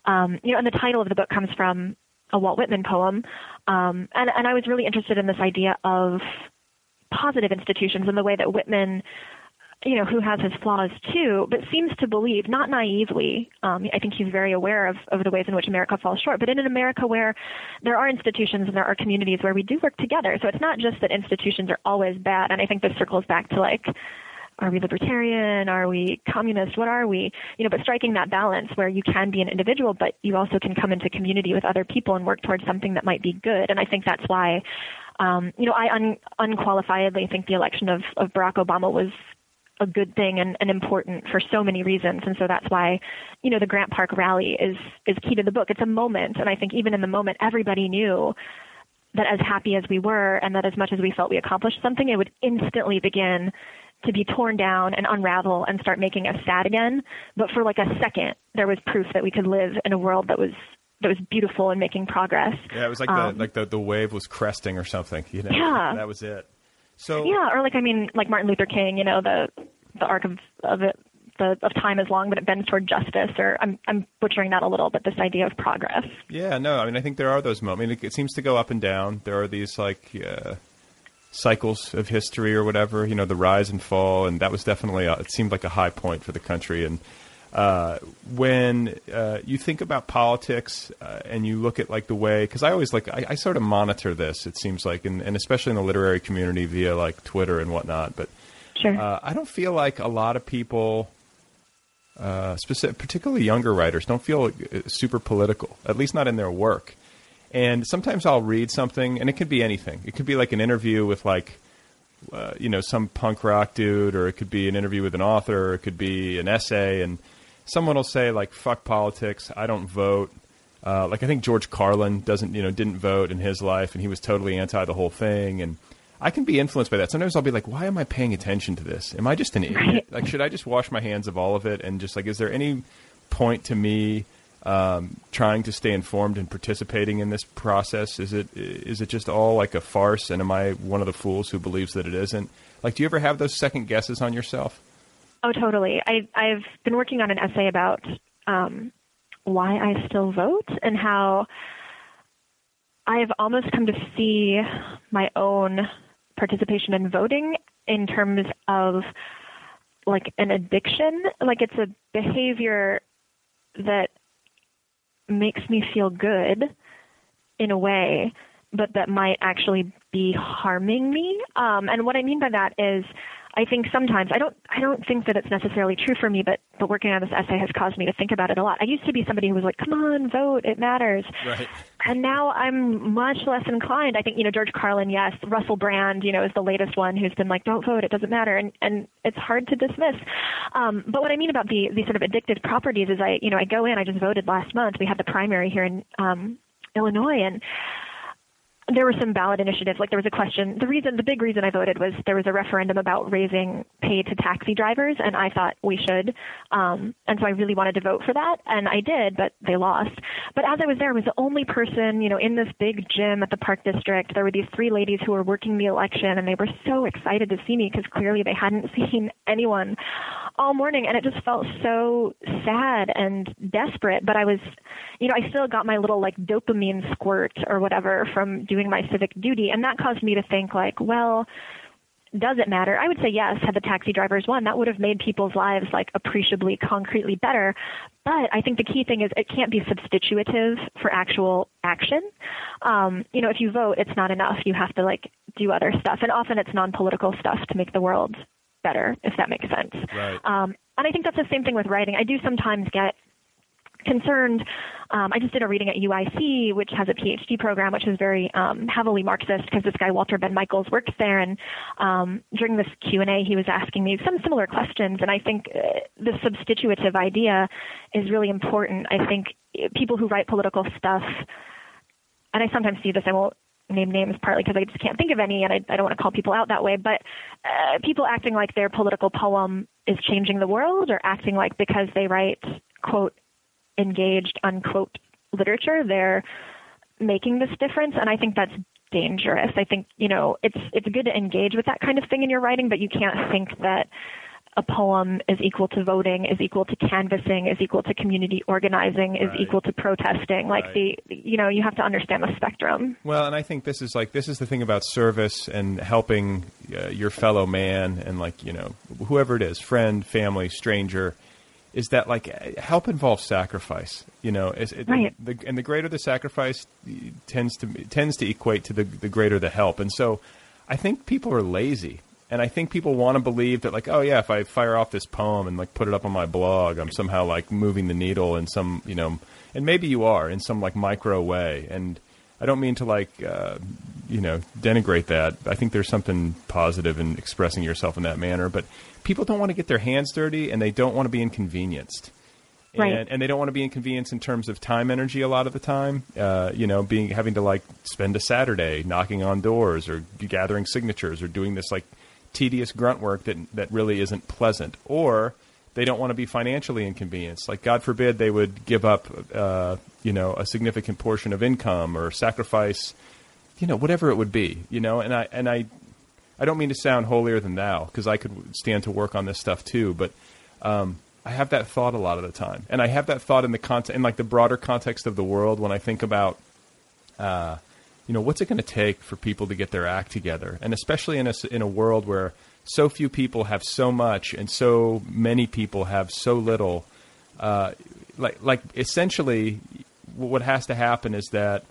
um, you know and the title of the book comes from a walt whitman poem. Um, and and i was really interested in this idea of positive institutions and the way that whitman you know, who has his flaws too, but seems to believe, not naively, um, I think he's very aware of, of the ways in which America falls short, but in an America where there are institutions and there are communities where we do work together. So it's not just that institutions are always bad. And I think this circles back to like, are we libertarian? Are we communist? What are we? You know, but striking that balance where you can be an individual, but you also can come into community with other people and work towards something that might be good. And I think that's why, um, you know, I un- unqualifiedly think the election of, of Barack Obama was a good thing and, and important for so many reasons. And so that's why, you know, the Grant Park rally is is key to the book. It's a moment, and I think even in the moment, everybody knew that as happy as we were, and that as much as we felt we accomplished something, it would instantly begin to be torn down and unravel and start making us sad again. But for like a second, there was proof that we could live in a world that was that was beautiful and making progress. Yeah, it was like Um, the like the, the wave was cresting or something. You know, Yeah. that was it. So Yeah, or like I mean, like Martin Luther King, you know, the the arc of of it, the of time is long, but it bends toward justice. Or I'm I'm butchering that a little, but this idea of progress. Yeah, no, I mean, I think there are those moments. I mean, it, it seems to go up and down. There are these like uh, cycles of history or whatever. You know, the rise and fall, and that was definitely a, it seemed like a high point for the country. And uh, when uh, you think about politics uh, and you look at like the way, because I always like I, I sort of monitor this. It seems like, and, and especially in the literary community via like Twitter and whatnot. But Sure. uh, I don't feel like a lot of people, uh, specific, particularly younger writers, don't feel uh, super political. At least not in their work. And sometimes I'll read something, and it could be anything. It could be like an interview with like, uh, you know, some punk rock dude, or it could be an interview with an author, or it could be an essay, and someone will say like, "Fuck politics, I don't vote." Uh, like I think George Carlin doesn't, you know, didn't vote in his life, and he was totally anti the whole thing. And I can be influenced by that. Sometimes I'll be like, "Why am I paying attention to this? Am I just an idiot? Like, should I just wash my hands of all of it and just like, is there any point to me um, trying to stay informed and participating in this process? Is it is it just all like a farce? And am I one of the fools who believes that it isn't? Like, do you ever have those second guesses on yourself? Oh, totally. I I've been working on an essay about um, why I still vote and how I've almost come to see my own participation in voting in terms of like an addiction. Like it's a behavior that makes me feel good in a way, but that might actually be harming me. Um, and what I mean by that is, I think sometimes I don't I don't think that it's necessarily true for me, but but working on this essay has caused me to think about it a lot. I used to be somebody who was like, "Come on, vote, it matters," Right. and now I'm much less inclined. I think you know George Carlin, yes, Russell Brand, you know, is the latest one who's been like, "Don't vote, it doesn't matter," and and it's hard to dismiss. Um, but what I mean about the the sort of addictive properties is, I you know I go in. I just voted last month. We had the primary here in um, Illinois, and there were some ballot initiatives. Like there was a question. The reason, the big reason I voted was there was a referendum about raising pay to taxi drivers, and I thought we should. Um, and so I really wanted to vote for that, and I did, but they lost. But as I was there, I was the only person, you know, in this big gym at the Park District. There were these three ladies who were working the election, and they were so excited to see me because clearly they hadn't seen anyone all morning, and it just felt so sad and desperate. But I was, you know, I still got my little like dopamine squirt or whatever from doing my civic duty, and that caused me to think like, well, does it matter? I would say yes. Had the taxi drivers won, that would have made people's lives like appreciably, concretely better. But I think the key thing is it can't be substitutive for actual action. Um, you know, if you vote, it's not enough. You have to like do other stuff. And often it's non-political stuff to make the world better, if that makes sense. Right. Um, and I think that's the same thing with writing. I do sometimes get concerned. Um, I just did a reading at UIC, which has a PhD program, which is very um, heavily Marxist because this guy Walter Benn Michaels works there. And um, during this Q and A, he was asking me some similar questions. And I think uh, the substitutive idea is really important. I think people who write political stuff, and I sometimes see this. I won't name names partly because I just can't think of any, and I, I don't want to call people out that way. But uh, people acting like their political poem is changing the world, or acting like because they write quote engaged unquote literature, they're making this difference. And I think that's dangerous. I think, you know, it's it's good to engage with that kind of thing in your writing, but you can't think that a poem is equal to voting, is equal to canvassing, is equal to community organizing, is Right. equal to protesting. Like Right. the, you know, you have to understand the spectrum. Well, and I think this is like this is the thing about service and helping uh, your fellow man and like you know whoever it is, friend, family, stranger, is that like help involves sacrifice. You know, it, Right. the, and the greater the sacrifice tends to tends to equate to the the greater the help. And so, I think people are lazy. And I think people want to believe that, like, oh yeah, if I fire off this poem and like put it up on my blog, I'm somehow like moving the needle in some, you know, and maybe you are in some like micro way. And I don't mean to like, uh, you know, denigrate that. I think there's something positive in expressing yourself in that manner. But people don't want to get their hands dirty, and they don't want to be inconvenienced. Right. And, and they don't want to be inconvenienced in terms of time energy a lot of the time. Uh, you know, being having to like spend a Saturday knocking on doors or gathering signatures or doing this like tedious grunt work that that really isn't pleasant. Or they don't want to be financially inconvenienced. Like God forbid they would give up, uh, you know, a significant portion of income or sacrifice, you know, whatever it would be. You know, and I and I I don't mean to sound holier than thou because I could stand to work on this stuff too, but um, I have that thought a lot of the time, and I have that thought in the context, in like the broader context of the world when I think about, uh, you know, what's it going to take for people to get their act together, and especially in a in a world where so few people have so much and so many people have so little. Uh, like like essentially, what has to happen is that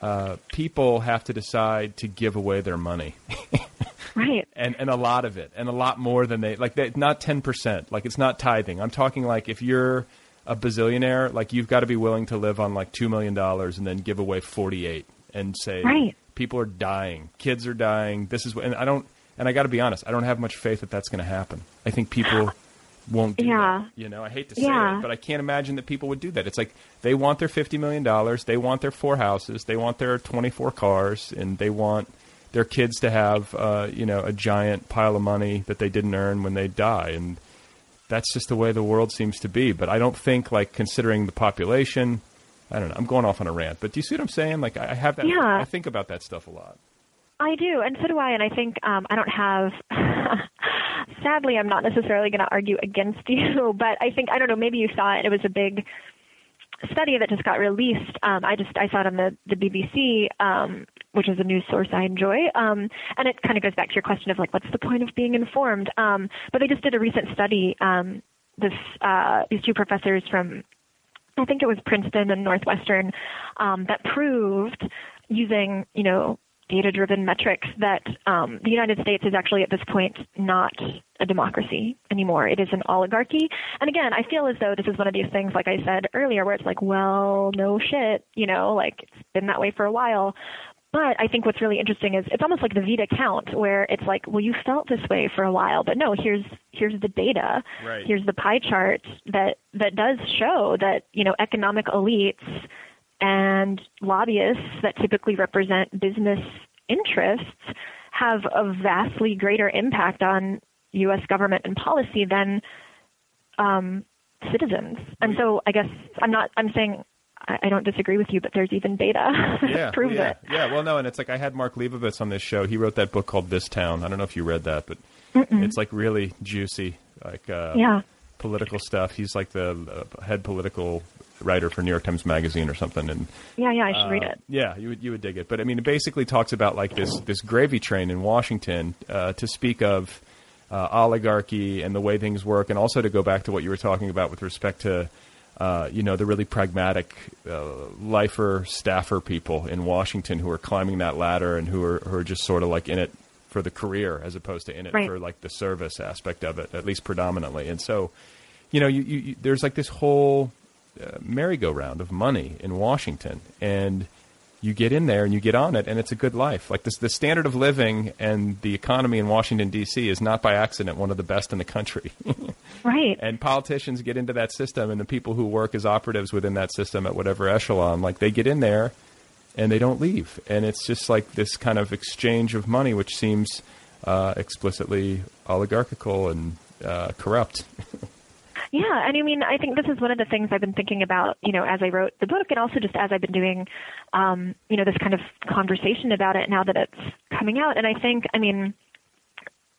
uh, people have to decide to give away their money Right. and and a lot of it, and a lot more than they like. They, not ten percent, like it's not tithing. I'm talking like if you're a bazillionaire, like you've got to be willing to live on like two million dollars and then give away forty eight, and say Right. people are dying, kids are dying. This is what, and I don't, and I got to be honest, I don't have much faith that that's going to happen. I think people won't do Yeah. that. You know, I hate to say Yeah. it, but I can't imagine that people would do that. It's like they want their fifty million dollars, they want their four houses, they want their twenty four cars, and they want their kids to have uh, you know a giant pile of money that they didn't earn when they die, and that's just the way the world seems to be. But I don't think like considering the population. I don't know. I'm going off on a rant, but do you see what I'm saying? Like I have that. Yeah. I think about that stuff a lot. I do, and so do I. And I think um, I don't have. sadly, I'm not necessarily going to argue against you, but I think I don't know. Maybe you saw it. It was a big study that just got released. Um, I just I saw it on the the BBC, um, which is a news source I enjoy, um, and it kind of goes back to your question of like, what's the point of being informed? Um, but they just did a recent study. Um, this uh, these two professors from I think it was Princeton and Northwestern um, that proved using you know data-driven metrics that um, the United States is actually at this point not a democracy anymore. It is an oligarchy. And again, I feel as though this is one of these things, like I said earlier, where it's like, well, no shit, you know, like it's been that way for a while. But I think what's really interesting is it's almost like the Vita count, where it's like, well, you felt this way for a while, but no, here's here's the data, Right. here's the pie chart that that does show that you know economic elites and lobbyists that typically represent business interests have a vastly greater impact on U.S. government and policy than um, citizens. And so I guess I'm not. I'm saying I, don't disagree with you, but there's even data Yeah, proves yeah, it. yeah. Well, no, and it's like I had Mark Leibovich on this show. He wrote that book called This Town. I don't know if you read that, but it's like really juicy, like uh, Yeah. political stuff. He's like the uh, head political writer for New York Times Magazine or something, and Yeah, yeah. I should read uh, it. Yeah, you would you would dig it. But I mean, it basically talks about like this this gravy train in Washington uh, to speak of uh, oligarchy and the way things work, and also to go back to what you were talking about with respect to uh, you know, the really pragmatic uh, lifer staffer people in Washington who are climbing that ladder and who are who are just sort of like in it for the career as opposed to in it Right. for like the service aspect of it, at least predominantly. And so, you know, you, you, you there's like this whole uh, merry-go-round of money in Washington, and you get in there and you get on it, and it's a good life. Like this, the standard of living and the economy in Washington D.C. is not by accident one of the best in the country. Right. and politicians get into that system, and the people who work as operatives within that system at whatever echelon, like they get in there and they don't leave, and it's just like this kind of exchange of money, which seems uh, explicitly oligarchical and uh, corrupt. Yeah, and I mean, I think this is one of the things I've been thinking about, you know, as I wrote the book, and also just as I've been doing, um, you know, this kind of conversation about it now that it's coming out. And I think, I mean,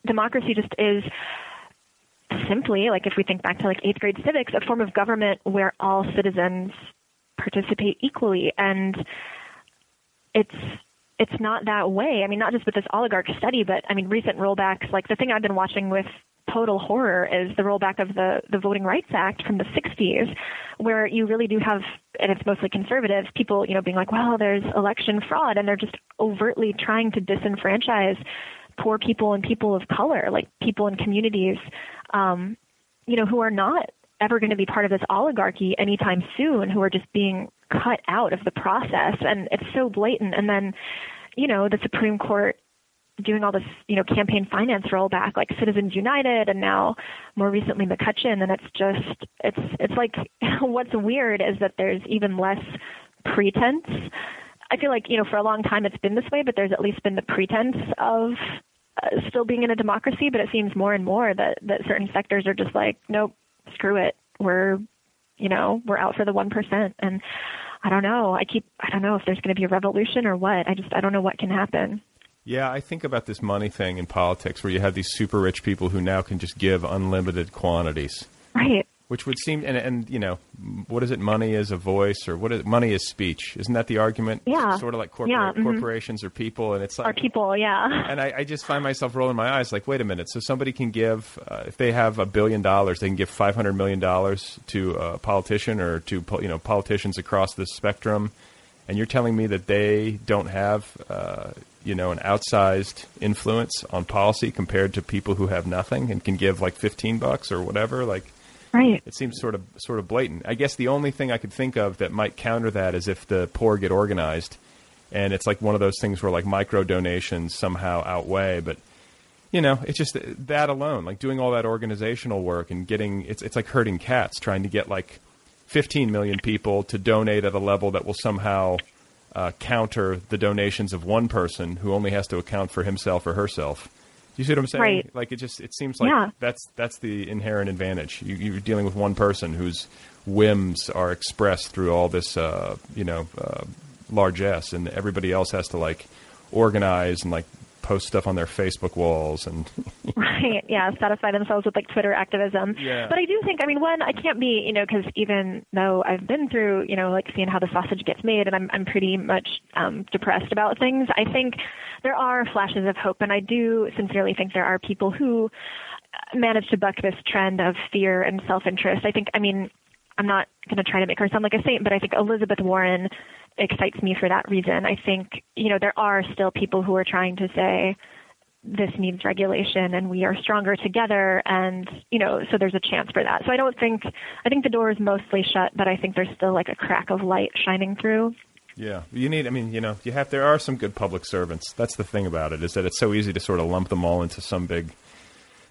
democracy just is simply, like, if we think back to like eighth grade civics, a form of government where all citizens participate equally, and it's it's not that way. I mean, not just with this oligarch study, but I mean, recent rollbacks. Like the thing I've been watching with total horror is the rollback of the the Voting Rights Act from the 60s, where you really do have, and it's mostly conservative people, you know, being like, well, there's election fraud, and they're just overtly trying to disenfranchise poor people and people of color, like people in communities, um, you know, who are not ever going to be part of this oligarchy anytime soon, who are just being cut out of the process, and it's so blatant. And then, you know, the Supreme Court doing all this, you know, campaign finance rollback, like Citizens United, and now more recently McCutcheon, and it's just, it's, it's like, what's weird is that there's even less pretense. I feel like, you know, for a long time it's been this way, but there's at least been the pretense of uh, still being in a democracy. But it seems more and more that that certain sectors are just like, nope, screw it, we're, you know, we're out for the one percent, and I don't know. I keep, I don't know if there's going to be a revolution or what. I just, I don't know what can happen. Yeah, I think about this money thing in politics where you have these super rich people who now can just give unlimited quantities. Right. Which would seem, and, and you know, what is it? Money is a voice, or what is money is speech? Isn't that the argument? Yeah. Sort of like corpora- Yeah, mhm. corporations or people, and it's like Are people, yeah. and I, I just find myself rolling my eyes like, wait a minute. So somebody can give, uh, if they have a billion dollars, they can give five hundred million dollars to a politician or to you know politicians across the spectrum, and you're telling me that they don't have uh, you know an outsized influence on policy compared to people who have nothing and can give like fifteen bucks or whatever, like. Right. It seems sort of sort of blatant. I guess the only thing I could think of that might counter that is if the poor get organized, and it's like one of those things where like micro donations somehow outweigh. But you know, it's just that alone, like doing all that organizational work and getting it's it's like herding cats, trying to get like 15 million people to donate at a level that will somehow uh, counter the donations of one person who only has to account for himself or herself. You see what I'm saying? Right. Like it just it seems like Yeah. that's that's the inherent advantage. You, you're dealing with one person whose whims are expressed through all this, uh, you know, uh, largesse, and everybody else has to like organize and like post stuff on their Facebook walls and right. Yeah satisfy themselves with like twitter activism. Yeah. but i do think i mean one i can't be you know because even though i've been through you know like seeing how the sausage gets made and i'm i'm pretty much um depressed about things i think there are flashes of hope and i do sincerely think there are people who uh, manage to buck this trend of fear and self-interest. I think i mean i'm not going to try to make her sound like a saint but i think elizabeth warren excites me for that reason i think you know there are still people who are trying to say this needs regulation and we are stronger together and you know so there's a chance for that so i don't think i think the door is mostly shut but i think there's still like a crack of light shining through Yeah, you need. I mean, you know, you have. There are some good public servants. That's the thing about it is that it's so easy to sort of lump them all into some big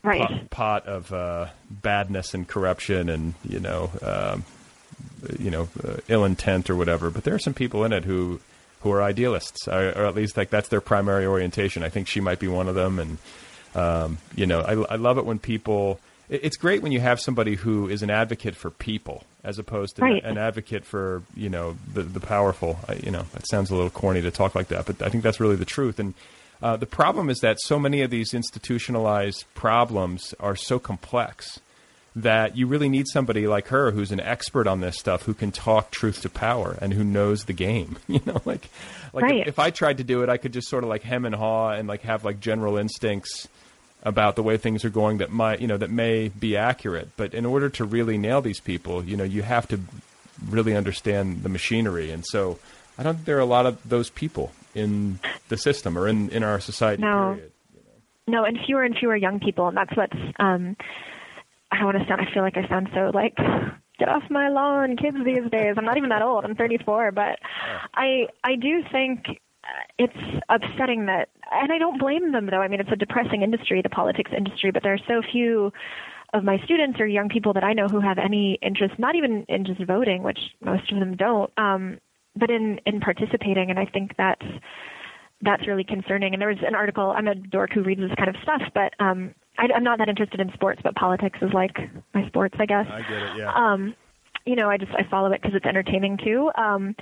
right pot, pot of uh, badness and corruption and you know, um, you know, uh, ill intent or whatever. But there are some people in it who who are idealists, or, or at least like that's their primary orientation. I think she might be one of them, and um, you know, I, I love it when people. it- It's great when you have somebody who is an advocate for people as opposed to Right. an advocate for you know the the powerful. I, you know, that sounds a little corny to talk like that, but I think that's really the truth. And uh, the problem is that so many of these institutionalized problems are so complex that you really need somebody like her who's an expert on this stuff who can talk truth to power and who knows the game. You know, like like Right. if, if I tried to do it, I could just sort of like hem and haw and like have like general instincts about the way things are going that might you know that may be accurate. But in order to really nail these people, you know, you have to really understand the machinery, and so I don't think there are a lot of those people in the system or in in our society. No. Period. No, and fewer and fewer young people, and that's what's. Um, I don't want to sound. I feel like I sound so like get off my lawn, kids these days. I'm not even that old. I'm 34, but I I do think uh, it's upsetting that, and I don't blame them though. I mean, it's a depressing industry, the politics industry, but there are so few of my students or young people that I know who have any interest, not even in just voting, which most of them don't, um, but in in participating. And I think that's that's really concerning. And there was an article. I'm a dork who reads this kind of stuff, but um, I, I'm not that interested in sports, but politics is like my sports, I guess. I get it. Yeah. Um, you know, I just I follow it because it's entertaining too. Um,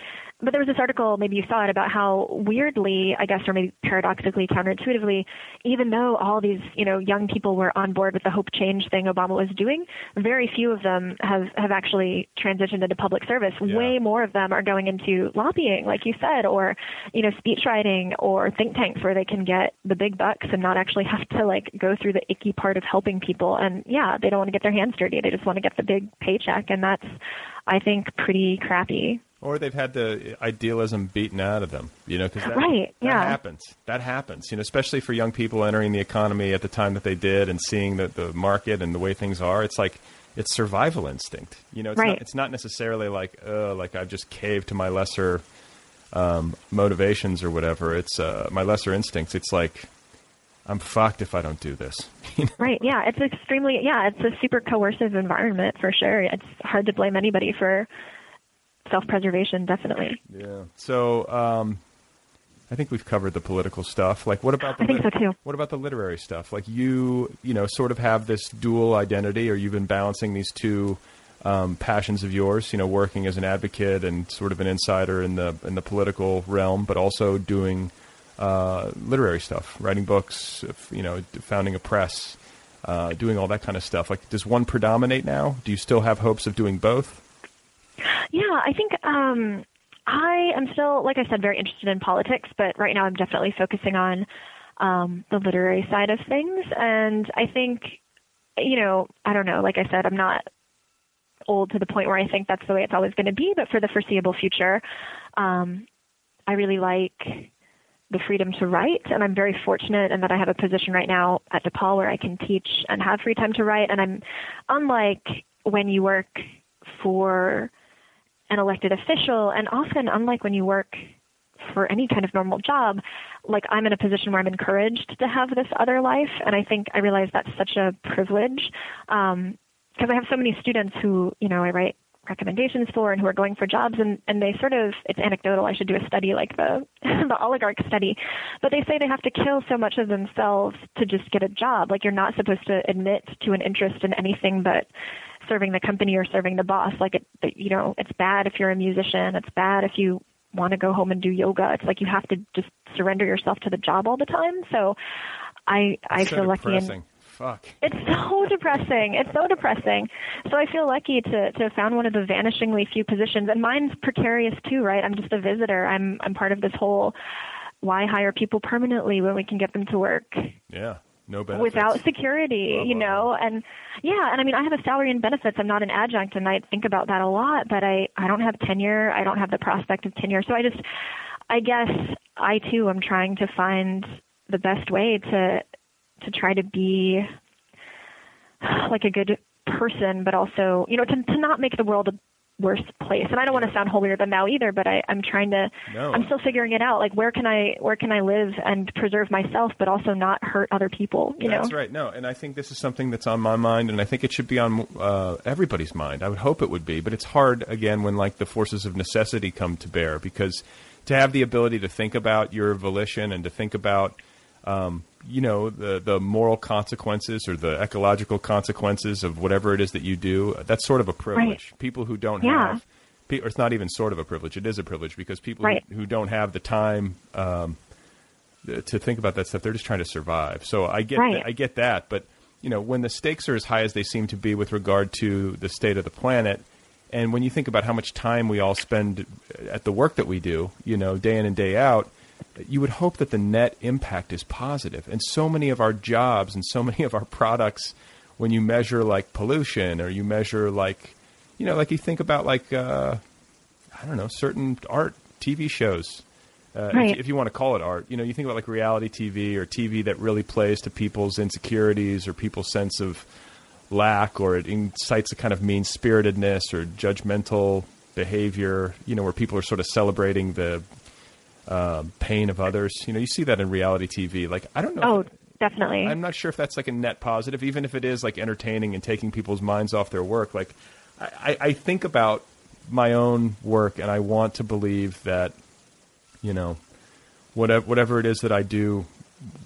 but there was this article, maybe you saw it, about how weirdly, I guess, or maybe paradoxically, counterintuitively, even though all these you know young people were on board with the hope change thing Obama was doing, very few of them have have actually transitioned into public service. Yeah. Way more of them are going into lobbying, like you said, or you know speech writing or think tanks where they can get the big bucks and not actually have to like go through the icky part of helping people. And yeah, they don't want to get their hands dirty; they just want to get the big paycheck, and that's I think pretty crappy. Or they've had the idealism beaten out of them, you know, because that, Right, that yeah. happens. That happens, you know, especially for young people entering the economy at the time that they did and seeing the, the market and the way things are. It's like it's survival instinct, you know. It's Right. not. It's not necessarily like, uh, like I've just caved to my lesser um, motivations or whatever. It's uh, my lesser instincts. It's like I'm fucked if I don't do this. You know? Right. Yeah. It's extremely, yeah, it's a super coercive environment for sure. It's hard to blame anybody for self preservation, definitely. Yeah. So um, I think we've covered the political stuff. Like, what about the I think so, too. What about the literary stuff? Like, you you know sort of have this dual identity, or you've been balancing these two um, passions of yours. You know, working as an advocate and sort of an insider in the in the political realm, but also doing uh, literary stuff, writing books. You know, founding a press. Uh, doing all that kind of stuff. Like, does one predominate now? Do you still have hopes of doing both? Yeah, I think um, I am still, like I said, very interested in politics, but right now I'm definitely focusing on um, the literary side of things. And I think, you know, I don't know, like I said, I'm not old to the point where I think that's the way it's always going to be, but for the foreseeable future, um, I really like the freedom to write, and I'm very fortunate in that I have a position right now at DePaul where I can teach and have free time to write. And I'm unlike when you work for an elected official, and often unlike when you work for any kind of normal job, like I'm in a position where I'm encouraged to have this other life, and I think I realize that's such a privilege um, because I have so many students who, you know, I write recommendations for and who are going for jobs. And, and they sort of it's anecdotal i should do a study like the the oligarch study. But they say they have to kill so much of themselves to just get a job. Like you're not supposed to admit to an interest in anything but serving the company or serving the boss like it you know it's bad if you're a musician it's bad if you want to go home and do yoga it's like you have to just surrender yourself to the job all the time so i i feel lucky and. Fuck. it's so depressing. It's so depressing. So I feel lucky to to have found one of the vanishingly few positions, and mine's precarious too, right? I'm just a visitor. I'm I'm part of this whole why hire people permanently when we can get them to work Yeah. No benefits. without security, you know? And yeah, and I mean I have a salary and benefits. I'm not an adjunct and I think about that a lot, but I I don't have tenure. I don't have the prospect of tenure. So I just I guess I too am trying to find the best way to to try to be like a good person, but also, you know, to, to not make the world a worse place. And I don't want to sound holier than thou either, but I, I'm trying to, No. I'm still figuring it out. Like, where can I, where can I live and preserve myself, but also not hurt other people, you That's know? right. No, and I think this is something that's on my mind, and I think it should be on uh, everybody's mind. I would hope it would be, but it's hard again when like the forces of necessity come to bear because to have the ability to think about your volition and to think about um, you know the the moral consequences or the ecological consequences of whatever it is that you do that's sort of a privilege people who don't Yeah. have or it's not even sort of a privilege it is a privilege because people Right. who, who don't have the time um, to think about that stuff. They're just trying to survive. So I get Right. that, I get that, but you know when the stakes are as high as they seem to be with regard to the state of the planet, and when you think about how much time we all spend at the work that we do, you know, day in and day out, you would hope that the net impact is positive. And so many of our jobs and so many of our products, when you measure like pollution or you measure like, you know, like you think about like, uh, I don't know, certain art, TV shows. Uh, Right. if, if you want to call it art, you know, you think about like reality TV or TV that really plays to people's insecurities or people's sense of lack, or it incites a kind of mean spiritedness or judgmental behavior. You know, where people are sort of celebrating the uh, pain of others. You know, you see that in reality TV. Like, I don't know. Oh, definitely. I'm not sure if that's like a net positive, even if it is like entertaining and taking people's minds off their work. Like, I, I I think about my own work, and I want to believe that, you know, whatever whatever it is that I do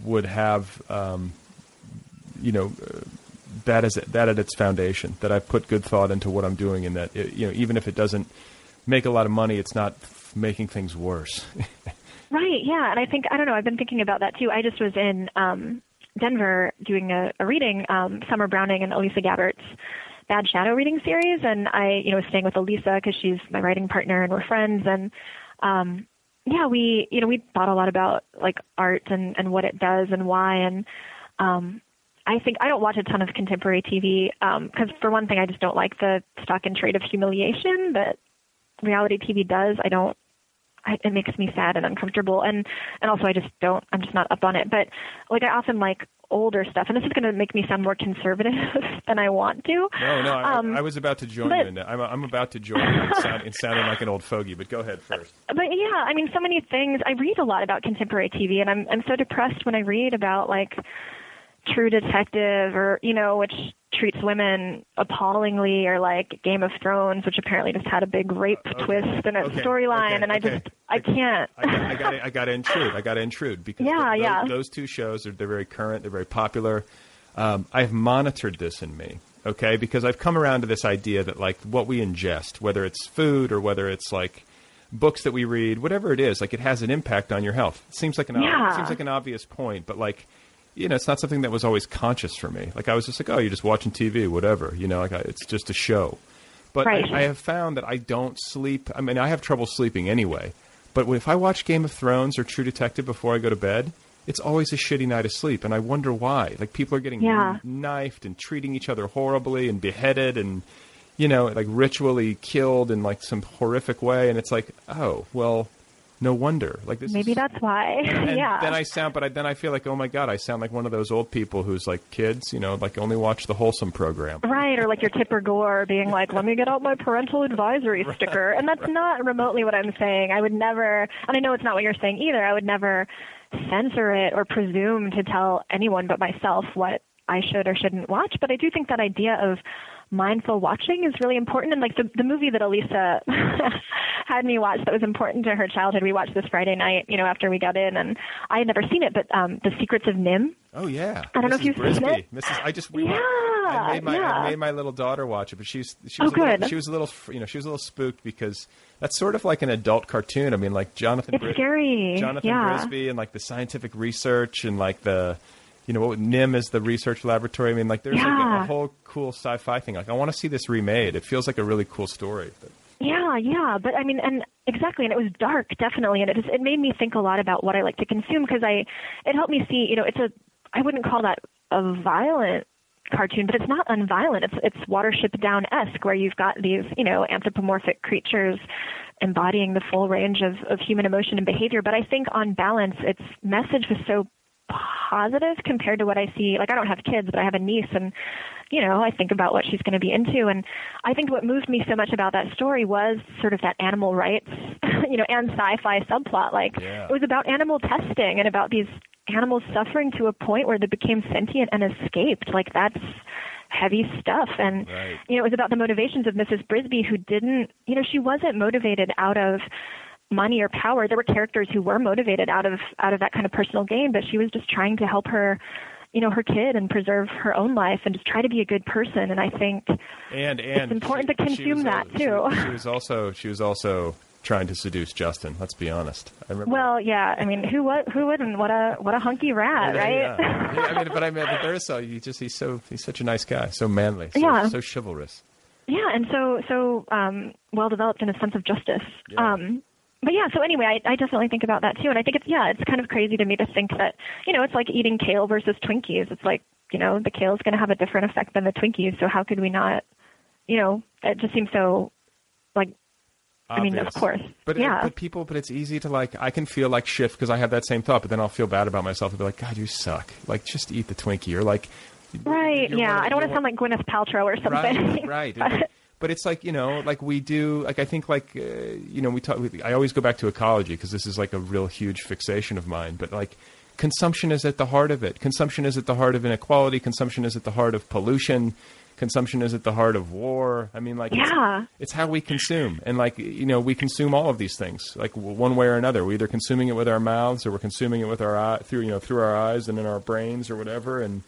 would have, um, you know, that is as that at its foundation. That I've put good thought into what I'm doing, and that it, you know, even if it doesn't make a lot of money, it's not making things worse. Right, yeah. And I think, I don't know, I've been thinking about that too. I just was in um, Denver doing a, a reading, um, Sommer Browning and Elisa Gabbert's Bad Shadow reading series. And I, you know, was staying with Elisa because she's my writing partner and we're friends. And um, yeah, we, you know, we thought a lot about like art and, and what it does and why. And um, I think I don't watch a ton of contemporary TV because, for one thing, I just don't like the stock and trade of humiliation that reality TV does. I don't I, it makes me sad and uncomfortable and and also I just don't I'm just not up on it but like I often like older stuff and this is going to make me sound more conservative than I want to No, no, I, Um, I was about to join but- you in that. I'm, I'm about to join you in, sound, in sounding like an old fogey, but go ahead first. but yeah I mean so many things I read a lot about contemporary TV and I'm I'm so depressed when I read about like True Detective or you know which treats women appallingly or like Game of Thrones which apparently just had a big rape Okay, twist in its okay, storyline okay, and I just I can't I got, I got, to, I got to intrude. I got to intrude because Yeah, th- yeah. Those, those two shows are they're very current. They're very popular. Um, I've monitored this in me, okay, because I've come around to this idea that like what we ingest, whether it's food or whether it's like books that we read, whatever it is, like it has an impact on your health. It seems like an Yeah. seems like an obvious point, but like you know, it's not something that was always conscious for me. Like I was just like, oh, you're just watching TV, whatever. You know, like I, it's just a show. But Right. I, I have found that I don't sleep. I mean, I have trouble sleeping anyway. But if I watch Game of Thrones or True Detective before I go to bed, it's always a shitty night of sleep, and I wonder why. Like people are getting Yeah. knifed and treating each other horribly and beheaded and you know like ritually killed in like some horrific way, and it's like, oh well, no wonder. Like this. maybe is, that's why yeah then I sound, but I, then I feel like, oh my god, I sound like one of those old people who's like kids, you know, like only watch the wholesome program. Right, or like your Tipper Gore being like, "Let me get out my parental advisory sticker," and that's not remotely what I'm saying. I would never, and I know it's not what you're saying either. I would never censor it or presume to tell anyone but myself what I should or shouldn't watch. But I do think that idea of mindful watching is really important. And like the the movie that Elisa had me watch that was important to her childhood, we watched this Friday night, you know, after we got in, and I had never seen it, but um, The Secrets of NIMH. Oh yeah, I don't know if you've seen Brisby. it. Mrs. I just Yeah, I made my I made my little daughter watch it, but she's she Oh, was a little, she was a little you know she was a little spooked because that's sort of like an adult cartoon. I mean, like Jonathan It's scary. Jonathan Yeah. Brisby and like the scientific research and like the you know NIMH is the research laboratory. I mean, like there's like a, a whole cool sci-fi thing. Like I want to see this remade. It feels like a really cool story. Yeah, yeah, but I mean, and exactly, and it was dark, definitely, and it just it made me think a lot about what I like to consume because I, it helped me see, you know, it's a, I wouldn't call that a violent cartoon, but it's not unviolent. It's it's Watership Down esque, where you've got these, you know, anthropomorphic creatures embodying the full range of of human emotion and behavior. But I think on balance, its message was so positive compared to what I see. Like I don't have kids, but I have a niece and you know, I think about what she's going to be into and I think what moved me so much about that story was sort of that animal rights, you know, and sci-fi subplot like Yeah. it was about animal testing and about these animals suffering to a point where they became sentient and escaped. Like that's heavy stuff and Right. you know, it was about the motivations of Mrs. Brisby who didn't, you know, she wasn't motivated out of money or power. There were characters who were motivated out of out of that kind of personal gain, but she was just trying to help her, you know, her kid and preserve her own life and just try to be a good person. And I think and and important she- to consume was that, she- too. She, was also she was also trying to seduce Justin. Let's be honest. I remember. well, yeah, I mean, who what who wouldn't? What a what a hunky rat, Yeah, right? Yeah. Yeah, I mean, but I mean, but there is so he just he's so he's such a nice guy, so manly, so, Yeah. so chivalrous. Yeah, and so so um, well developed in a sense of justice. Yeah. Um, but yeah, so anyway, I, I definitely think about that too, and I think it's yeah, it's kind of crazy to me to think that you know it's like eating kale versus Twinkies. It's like you know the kale is going to have a different effect than the Twinkies, so how could we not? You know, it just seems so like I mean, of course. But yeah. but people, but it's easy to like. I can feel like shit because I have that same thought, but then I'll feel bad about myself and be like, God, you suck. Like, just eat the Twinkie, or like, right. Yeah. of- I don't want to sound like Gwyneth Paltrow or something. Right, right. But- it's like you know, like we do. Like I think, like uh, you know, we talk. We, I always go back to ecology because this is like a real huge fixation of mine. But like, consumption is at the heart of it. Consumption is at the heart of inequality. Consumption is at the heart of pollution. Consumption is at the heart of war. I mean, like, Yeah. it's, how we consume, and like you know, we consume all of these things, like one way or another. We're either consuming it with our mouths, or we're consuming it with our eye, through you know through our eyes and in our brains or whatever, and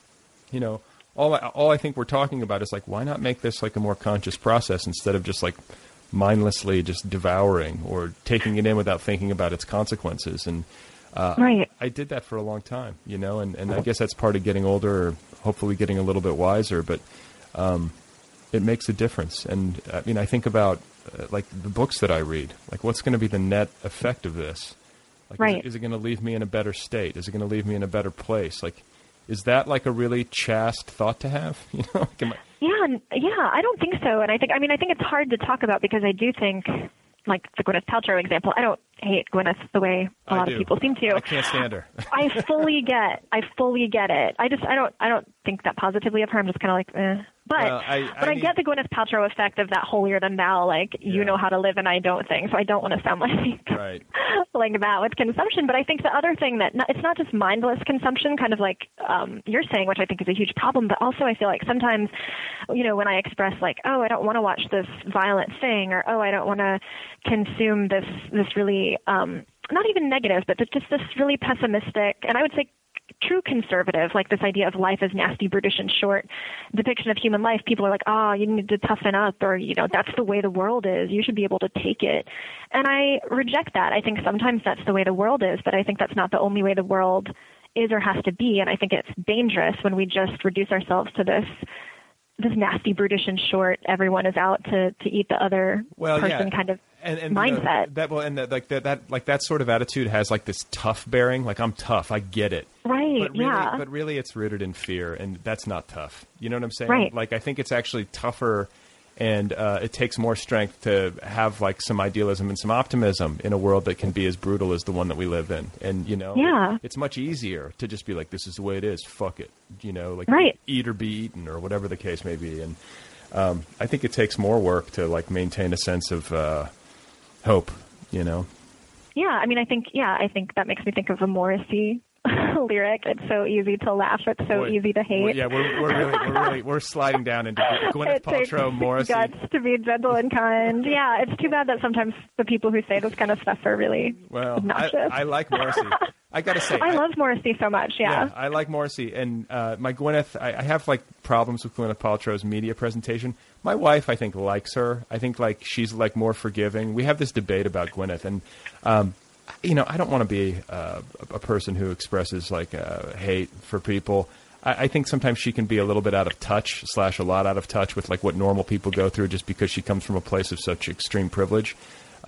you know, all I, all I think we're talking about is like, why not make this like a more conscious process instead of just like mindlessly just devouring or taking it in without thinking about its consequences? And uh, Right. I did that for a long time, you know, and, and I guess that's part of getting older or hopefully getting a little bit wiser, but um, it makes a difference. And I mean, I think about uh, like the books that I read, like what's going to be the net effect of this? Like, is it- is it going to leave me in a better state? Is it going to leave me in a better place? Like, is that like a really chaste thought to have? You know, like, I- Yeah, yeah, I don't think so. And I think, I mean, I think it's hard to talk about because I do think, like the Gwyneth Paltrow example, I don't hate Gwyneth the way a lot of people seem to. I can't stand her. I fully get, I fully get it. I just, I don't, I don't think that positively of her. I'm just kind of like, eh. But, Well, I- but I I, need- get the Gwyneth Paltrow effect of that holier than thou, like you know how to live and I don't thing. So I don't want to sound like right. like that with consumption. But I think the other thing that it's not just mindless consumption, kind of like um, you're saying, which I think is a huge problem. But also, I feel like sometimes, you know, when I express like, oh, I don't want to watch this violent thing, or oh, I don't want to consume this this really um, not even negative, but just this really pessimistic, and I would say true conservative, like this idea of life as nasty, brutish, and short depiction of human life, people are like, oh, you need to toughen up, or, you know, that's the way the world is. You should be able to take it. And I reject that. I think sometimes that's the way the world is, but I think that's not the only way the world is or has to be. And I think it's dangerous when we just reduce ourselves to this this nasty, brutish, and short. Everyone is out to to eat the other well, person yeah. kind of and, and mindset. That well, and that, like that, that like that sort of attitude has like this tough bearing. Like I'm tough, I get it. Right, But really, yeah. but really, it's rooted in fear, and that's not tough. You know what I'm saying? Right. Like I think it's actually tougher, and uh, it takes more strength to have like some idealism and some optimism in a world that can be as brutal as the one that we live in. And you know, Yeah. it's much easier to just be like, "This is the way it is. Fuck it." You know, like Right. eat or be eaten, or whatever the case may be. And um, I think it takes more work to like maintain a sense of uh, hope. You know. Yeah, I mean, I think yeah, I think that makes me think of a Morrissey lyric. It's so easy to laugh. It's so Boy, easy to hate. we're- yeah, we're, we're really we're really we're sliding down into Gwyneth it Paltrow, Morrissey. guts to be gentle and kind. Yeah, it's too bad that sometimes the people who say this kind of stuff are really Well, I. I like Morrissey. I gotta say, I love Morrissey so much. Yeah. I like Morrissey, and uh, my Gwyneth. I, I have like problems with Gwyneth Paltrow's media presentation. My wife, I think, likes her. I think like she's like more forgiving. We have this debate about Gwyneth, and um, you know, I don't want to be uh, a person who expresses like uh, hate for people. I, I think sometimes she can be a little bit out of touch, slash a lot out of touch with like what normal people go through, just because she comes from a place of such extreme privilege.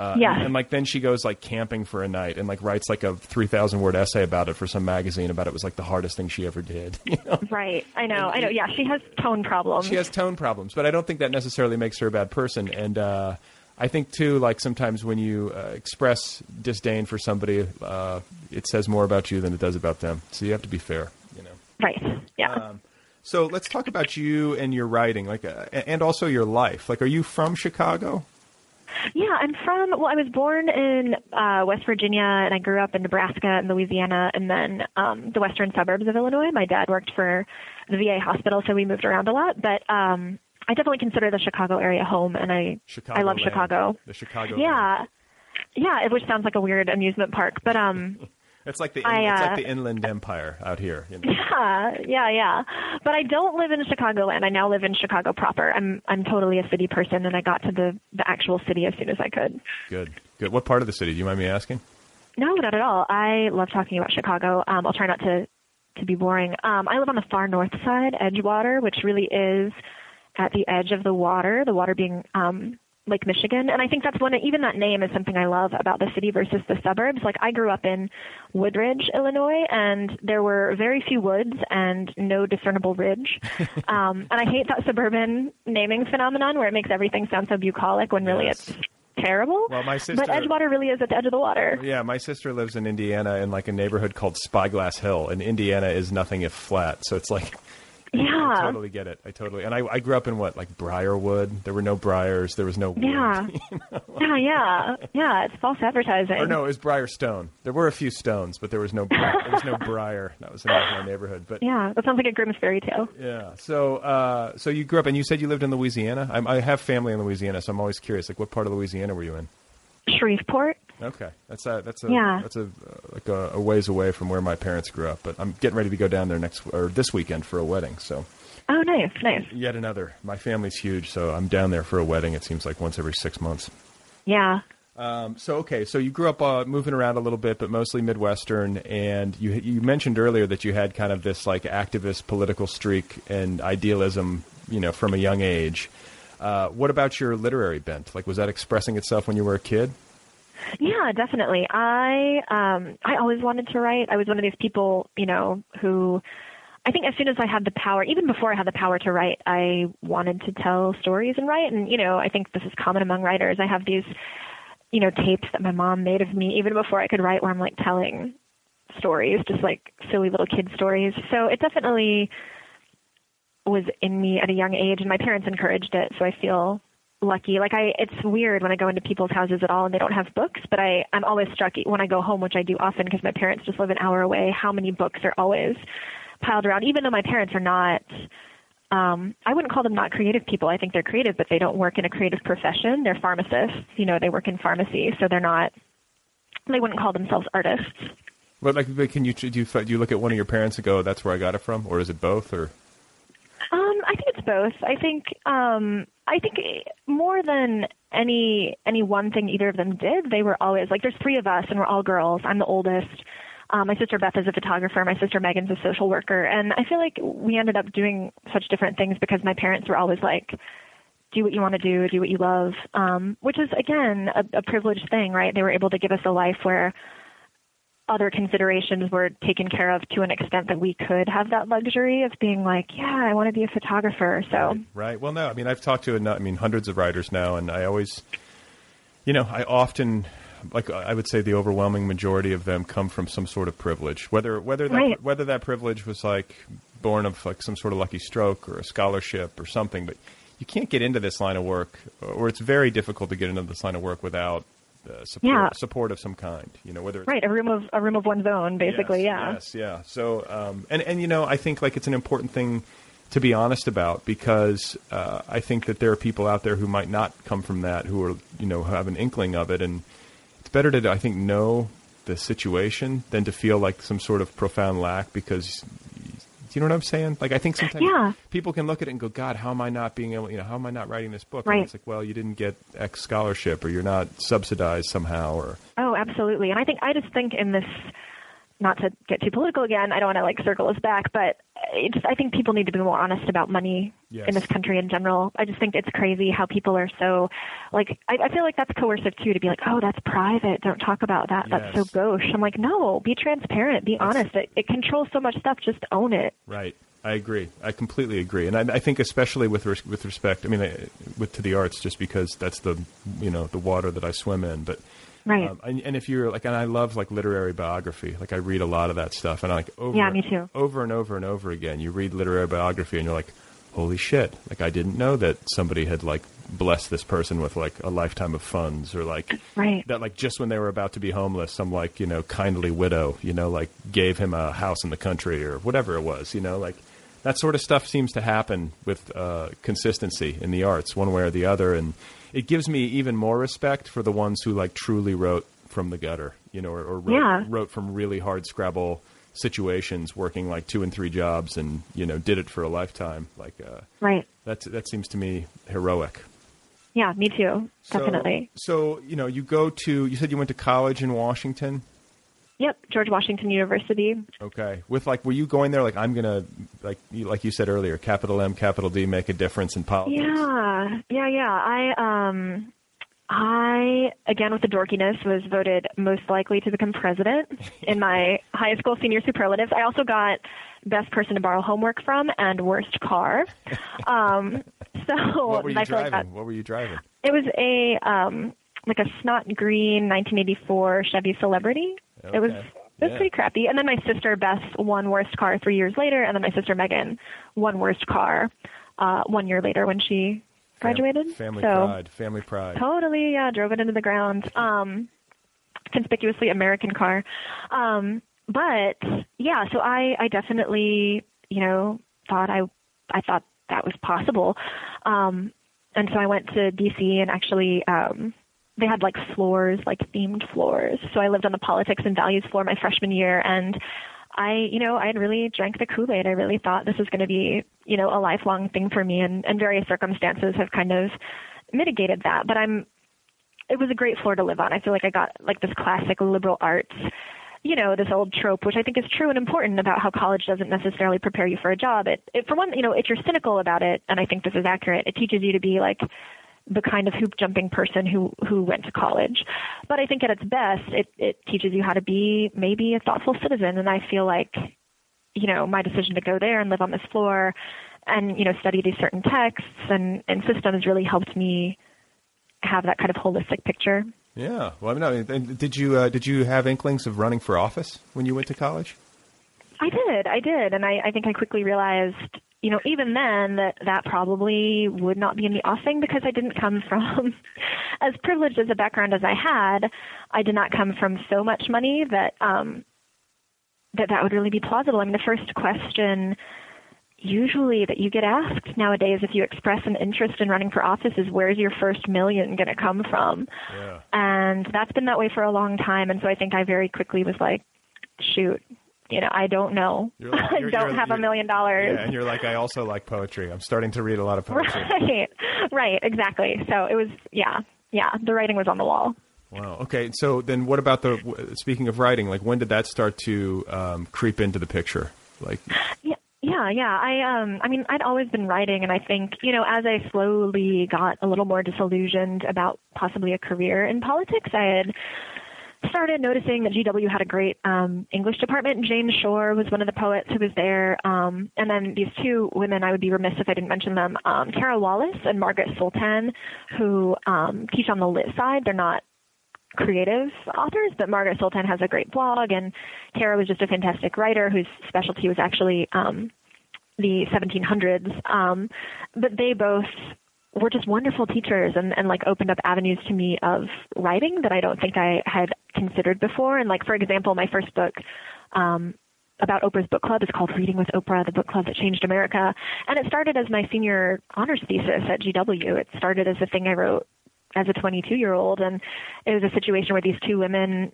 Uh, Yes. and, and, like then she goes like camping for a night and like writes like a three thousand word essay about it for some magazine about it was like the hardest thing she ever did. You know? Right. I know. I know. Yeah, she has tone problems. She has tone problems, but I don't think that necessarily makes her a bad person. And uh, I think too, like sometimes when you uh, express disdain for somebody, uh, it says more about you than it does about them. So you have to be fair. You know. right. Yeah. Um, so let's talk about you and your writing, like, uh, and also your life. Like, are you from Chicago? Yeah, I'm from. Well, I was born in uh, West Virginia, and I grew up in Nebraska and Louisiana, and then um, the western suburbs of Illinois. My dad worked for the VA hospital, so we moved around a lot. But um, I definitely consider the Chicago area home, and I I love Chicagoland. Chicago. The Chicago. Yeah, yeah, it- which sounds like a weird amusement park, but um, It's like the I, it's uh, like the Inland Empire out here. You know? yeah, yeah, yeah. But I don't live in Chicagoland. I now live in Chicago proper. I'm I'm totally a city person, and I got to the the actual city as soon as I could. Good, good. What part of the city? Do you mind me asking? No, not at all. I love talking about Chicago. Um, I'll try not to to be boring. Um, I live on the far north side, Edgewater, which really is at the edge of the water. The water being um, Lake Michigan. And I think that's one, even that name is something I love about the city versus the suburbs. Like I grew up in Woodridge, Illinois, and there were very few woods and no discernible ridge. um, and I hate that suburban naming phenomenon where it makes everything sound so bucolic when really Yes. it's terrible. Well, my sister- but Edgewater really is at the edge of the water. Yeah, my sister lives in Indiana in like a neighborhood called Spyglass Hill, and Indiana is nothing if flat. So it's like, I Yeah. totally get it. I totally, and I, I grew up in what like Briarwood. There were no briars. There was no wood. Yeah. yeah, yeah, yeah. It's false advertising. Or no, it was Briarstone. There were a few stones, but there was no there was no briar. That was in my neighborhood. But Yeah, that sounds like a Grimm's fairy tale. yeah. So uh, so you grew up, and you said you lived in Louisiana. I'm, I have family in Louisiana, so I'm always curious. Like, what part of Louisiana were you in? Shreveport. Okay, that's a that's a Yeah. that's a uh, like a, a ways away from where my parents grew up. But I'm getting ready to go down there next or this weekend for a wedding. So Oh, nice, nice. yet another. My family's huge, so I'm down there for a wedding. It seems like once every six months. Yeah. Um, so okay, so you grew up uh, moving around a little bit, but mostly Midwestern, and you you mentioned earlier that you had kind of this like activist political streak and idealism, you know, from a young age. Uh, what about your literary bent? Like, was that expressing itself when you were a kid? Yeah, definitely. I um I always wanted to write. I was one of these people, you know, who I think as soon as I had the power, even before I had the power to write, I wanted to tell stories and write. And you know, I think this is common among writers. I have these, you know, tapes that my mom made of me even before I could write, where I'm like telling stories, just like silly little kid stories. So it definitely was in me at a young age, and my parents encouraged it. So I feel lucky. Like I, it's weird when I go into people's houses at all and they don't have books, but I, I'm always struck when I go home, which I do often because my parents just live an hour away, how many books are always piled around, even though my parents are not, um, I wouldn't call them not creative people. I think they're creative, but they don't work in a creative profession. They're pharmacists, you know, they work in pharmacy, so they're not, they wouldn't call themselves artists. But like, but can you do you do you look at one of your parents and go, "That's where I got it from," or is it both? Or Um, I think both. I think um, I think more than any any one thing either of them did, they were always like. There's three of us, and we're all girls. I'm the oldest. Um, my sister Beth is a photographer. My sister Megan's a social worker, and I feel like we ended up doing such different things because my parents were always like, "Do what you want to do, do what you love," um, which is again a, a privileged thing, right? They were able to give us a life where other considerations were taken care of to an extent that we could have that luxury of being like, yeah, I want to be a photographer. So right? Well, no. I mean, I've talked to I mean hundreds of writers now, and I always, you know, I often. Like I would say, the overwhelming majority of them come from some sort of privilege. Whether whether that Right. whether that privilege was like born of like some sort of lucky stroke or a scholarship or something, but you can't get into this line of work, or it's very difficult to get into this line of work without uh, support, Yeah. support of some kind. You know, whether it's right, a room of a room of one's own, basically. Yes, yeah. Yes, yeah. So, um, and and you know, I think like it's an important thing to be honest about because uh, I think that there are people out there who might not come from that, who are you know have an inkling of it, and it's better to I think know the situation than to feel like some sort of profound lack because. Do you know what I'm saying? Like I think sometimes Yeah. people can look at it and go, "God, how am I not being able? You know, how am I not writing this book?" And Right. it's like, well, you didn't get X scholarship, or you're not subsidized somehow, or Oh, absolutely. And I think I just think in this, not to get too political again, I don't want to like circle us back, but it just I think people need to be more honest about money Yes. in this country in general. I just think it's crazy how people are so like I, I feel like that's coercive too to be like, oh, that's private. Don't talk about that. That's so gauche. I'm like, no, be transparent, be honest. It, it controls so much stuff. Just own it. Right. I agree. I completely agree, and I, I think especially with res- with respect. I mean, I, with to the arts, just because that's the you know the water that I swim in. But Right. um, and, and if you're like, and I love like literary biography. Like I read a lot of that stuff, and I like over Yeah, me too. over and over and over again. You read literary biography, and you're like, holy shit! Like I didn't know that somebody had like blessed this person with like a lifetime of funds, or like Right. that like just when they were about to be homeless, some like you know kindly widow, you know, like gave him a house in the country or whatever it was, you know, like that sort of stuff seems to happen with uh, consistency in the arts, one way or the other, and it gives me even more respect for the ones who like truly wrote from the gutter, you know, or, or wrote, Yeah. wrote from really hard scrabble situations, working like two and three jobs, and you know, did it for a lifetime. Like uh, Right. that that seems to me heroic. Yeah, me too. So- Definitely. So, you know, you go to, you said you went to college in Washington. Yep. George Washington University. Okay. With like, were you going there like, I'm going to, like, you, like you said earlier, capital M, capital D, make a difference in politics? Yeah, yeah, yeah. I um I, again with the dorkiness, was voted most likely to become president in my high school senior superlatives. I also got best person to borrow homework from and worst car. Um, so What were you like driving? that- what were you driving? it was a um, like a snot green 1984 Chevy Celebrity. It was it was Yeah. pretty crappy. And then my sister Beth won worst car three years later, and then my sister Megan won worst car uh, one year later when she Fam- graduated. family so pride. Family pride. totally, yeah, drove it into the ground. Um, conspicuously American car. Um, but yeah, so I, I definitely, you know, thought I, I thought that was possible. Um, and so I went to DC and actually, um, they had like floors, like themed floors. So I lived on the politics and values floor my freshman year and I, you know, I had really drank the Kool-Aid. I really thought this was going to be, you know, a lifelong thing for me and, and various circumstances have kind of mitigated that. But I'm, it was a great floor to live on. I feel like I got like this classic liberal arts, you know, this old trope, which I think is true and important about how college doesn't necessarily prepare you for a job. It, it for one, you know, if you're cynical about it, and I think this is accurate, it teaches you to be like the kind of hoop jumping person who who went to college. But I think at its best, it it teaches you how to be maybe a thoughtful citizen. And I feel like, you know, my decision to go there and live on this floor, and you know, study these certain texts and and systems really helped me have that kind of holistic picture. Yeah. Well, I mean, no, and did you uh, did you have inklings of running for office when you went to college? I did, I did, and I, I think I quickly realized, you know, even then that that probably would not be in the offing because I didn't come from as privileged as a background as I had. I did not come from so much money that um, that that would really be plausible. I mean, the first question usually that you get asked nowadays if you express an interest in running for office is where's your first million going to come from? Yeah. And that's been that way for a long time. And so I think I very quickly was like, shoot, you know, I don't know. You're like- you're- don't you're- have a million dollars. Yeah, and you're like, I also like poetry. I'm starting to read a lot of poetry. Right, right, exactly. So it was, yeah, yeah, the writing was on the wall. Wow. Okay. So then, what about the? Speaking of writing, like when did that start to um, creep into the picture? Like, Yeah, yeah, yeah. I um I mean, I'd always been writing and I think, you know, as I slowly got a little more disillusioned about possibly a career in politics, I had started noticing that GW had a great um English department. Jane Shore was one of the poets who was there. Um and then these two women, I would be remiss if I didn't mention them, um Tara Wallace and Margaret Soltan, who um teach on the lit side. They're not creative authors, but Margaret Soltan has a great blog, and Tara was just a fantastic writer whose specialty was actually um, the 1700s. Um, but they both were just wonderful teachers and, and like opened up avenues to me of writing that I don't think I had considered before. And like, for example, my first book, um, about Oprah's book club is called Reading with Oprah, the book club that changed America. And it started as my senior honors thesis at GW. It started as a thing I wrote as a 22 year old. And it was a situation where these two women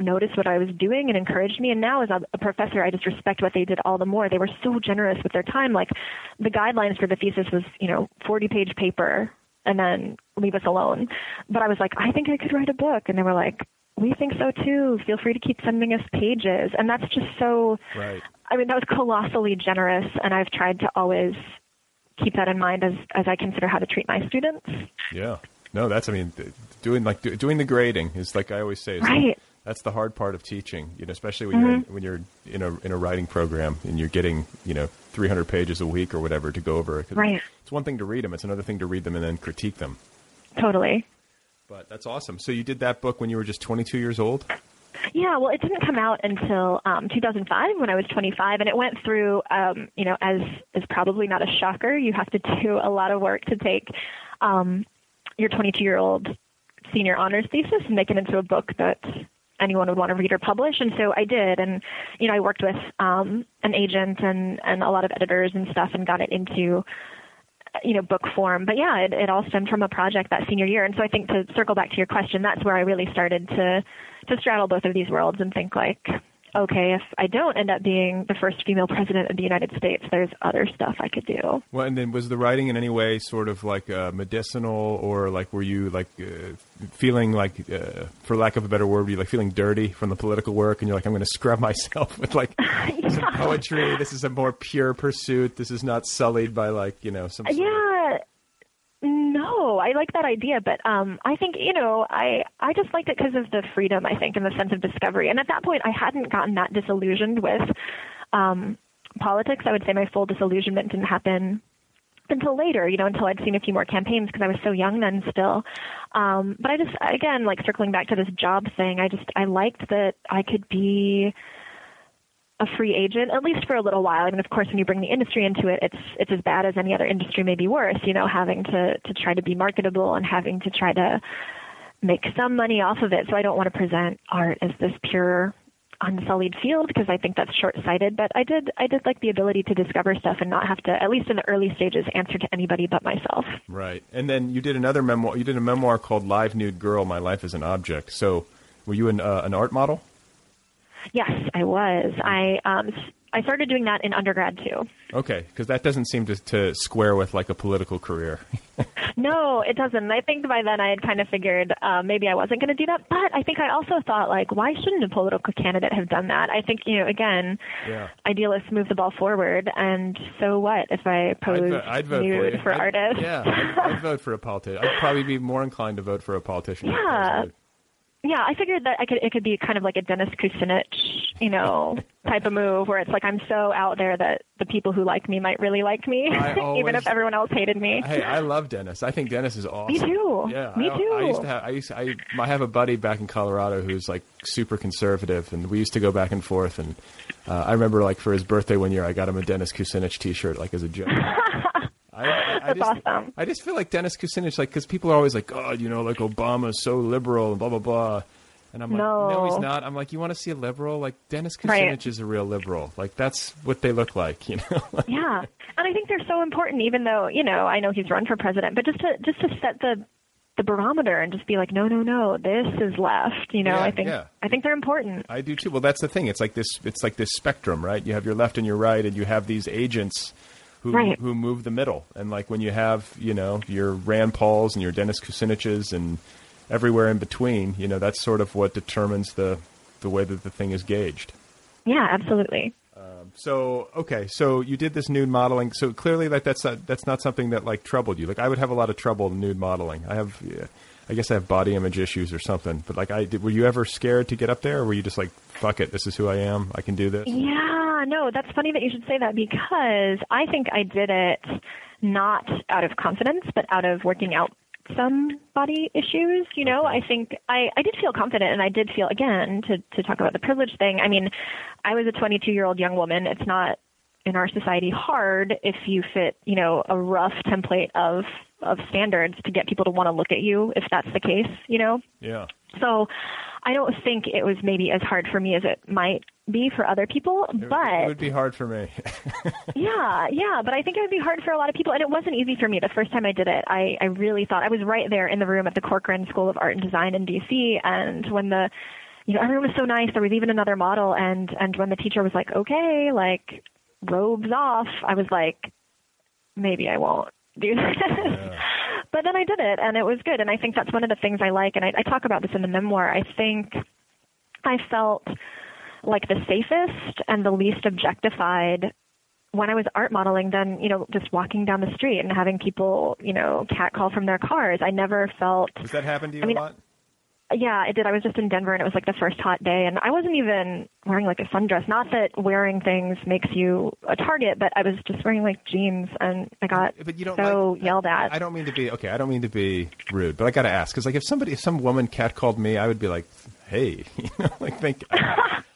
noticed what I was doing and encouraged me. And now, as a, professor, I just respect what they did all the more. They were so generous with their time. Like the guidelines for the thesis was, you know, 40 page paper and then leave us alone. But I was like, I think I could write a book. And they were like, we think so too. Feel free to keep sending us pages. And that's just so, right. I mean, that was colossally generous. And I've tried to always keep that in mind as, as I consider how to treat my students. Yeah. No, that's. I mean, doing like do, doing the grading is like I always say. Is Right. That's the hard part of teaching. You know, especially when you're in, when you're in a in a writing program and you're getting you know 300 pages a week or whatever to go over. Right. It's one thing to read them. It's another thing to read them and then critique them. Totally. But that's awesome. So you did that book when you were just 22 years old. Yeah, well, it didn't come out until um, 2005 when I was 25, and it went through, um, you know, as is probably not a shocker. You have to do a lot of work to take um, your 22 year old senior honors thesis and make it into a book that anyone would want to read or publish. And so I did, and you know, I worked with um, an agent and and a lot of editors and stuff, and got it into you know book form. But yeah it, it all stemmed from a project that senior year. And so i think to circle back to your question that's where i really started to to straddle both of these worlds and think like okay if i don't end up being the first female president of the united states there's other stuff i could do Well, and then was the writing in any way sort of like uh, medicinal, or like were you like uh, feeling like, uh, for lack of a better word, were you like feeling dirty from the political work, and you're like, I'm going to scrub myself with like some poetry. This is a more pure pursuit. This is not sullied by like you know some. Sort of, yeah no I, like that idea, but um, I think you know, I I just liked it because of the freedom. I think and the sense of discovery. And at that point, I hadn't gotten that disillusioned with um, politics. I would say my full disillusionment didn't happen until later, you know, until I'd seen a few more campaigns because I was so young then still. Um, but I just, again, like circling back to this job thing, I just, I liked that I could be a free agent, at least for a little while. I mean, of course, when you bring the industry into it, it's, it's as bad as any other industry, maybe worse, you know, having to, to try to be marketable and having to try to make some money off of it. So I don't want to present art as this pure unsullied field because I think that's short-sighted. But I did I did like the ability to discover stuff and not have to, at least in the early stages, answer to anybody but myself. Right. And then you did another memoir. You did a memoir called "Live Nude Girl: My Life as an Object." So, were you an uh, an art model? Yes, I was. I um, I started doing that in undergrad too. Okay, because that doesn't seem to, to square with like a political career. no, it doesn't. I think by then I had kind of figured uh, maybe I wasn't going to do that. But I think I also thought like, why shouldn't a political candidate have done that? I think you know, again, yeah. idealists move the ball forward, and so what if I pose I'd, I'd vote nude for, for I'd, artists? Yeah, I'd, I'd, vote for a politician. I'd probably be more inclined to vote for a politician. Yeah. Yeah, I figured that I could it could be kind of like a Dennis Kucinich, you know, type of move where it's like I'm so out there that the people who like me might really like me, always, even if everyone else hated me. Hey, I love Dennis. I think Dennis is awesome. Me too. Yeah, me I, too. I used to have I used to, I, I have a buddy back in Colorado who's like super conservative, and we used to go back and forth. And uh, I remember like for his birthday one year, I got him a Dennis Kucinich T-shirt like as a joke. I, I, That's just, awesome. I just feel like Dennis Kucinich, like, because people are always like, oh, you know, like Obama's so liberal and blah blah blah. And I'm like, No. no, he's not. I'm like, you want to see a liberal? Like Dennis Kucinich Right. is a real liberal. Like that's what they look like, you know. Yeah, and I think they're so important. Even though you know, I know he's run for president, but just to just to set the the barometer and just be like, no, no, no, this is left. You know, Yeah, I think yeah. I think they're important. I do too. Well, that's the thing. It's like this. It's like this spectrum, right? You have your left and your right, and you have these agents who Right. who move the middle. And like when you have, you know, your Rand Pauls and your Dennis Kuciniches and everywhere in between, you know, that's sort of what determines the the way that the thing is gauged. Yeah, absolutely. Um, so okay, so you did this nude modeling. So clearly, like that's not, that's not something that like troubled you. Like I would have a lot of trouble in nude modeling. I have, yeah, I guess I have body image issues or something. But like I did, were you ever scared to get up there, or were you just like, fuck it, this is who I am, I can do this? Yeah, no, that's funny that you should say that because I think I did it not out of confidence, but out of working out some body issues. You know, I think I, I did feel confident and I did feel, again, to, to talk about the privilege thing, I mean, I was a 22 year old young woman. It's not in our society hard if you fit, you know, a rough template of, of standards to get people to want to look at you if that's the case, you know? Yeah. So I don't think it was maybe as hard for me as it might be for other people, It, would- but it would be hard for me. yeah, yeah, but I think it would be hard for a lot of people, and it wasn't easy for me the first time I did it. I, I really thought I was right there in the room at the Corcoran School of Art and Design in DC, and when the, you know, everyone was so nice. There was even another model, and and when the teacher was like, okay, like robes off, I was like, maybe I won't do this. But then I did it, and it was good. And I think that's one of the things I like, and I, I talk about this in the memoir. I think I felt like the safest and the least objectified when I was art modeling than, you know, just walking down the street and having people, you know, catcall from their cars. I never felt Does that happen to you I mean, a lot? Yeah, it did. I was just in Denver and it was like the first hot day and I wasn't even wearing like a sundress. Not that wearing things makes you a target, but I was just wearing like jeans and I got But you don't so like, yelled at. I don't mean to be okay. I don't mean to be rude, but I got to ask because like if somebody, if some woman catcalled me, I would be like, hey, you know, like think.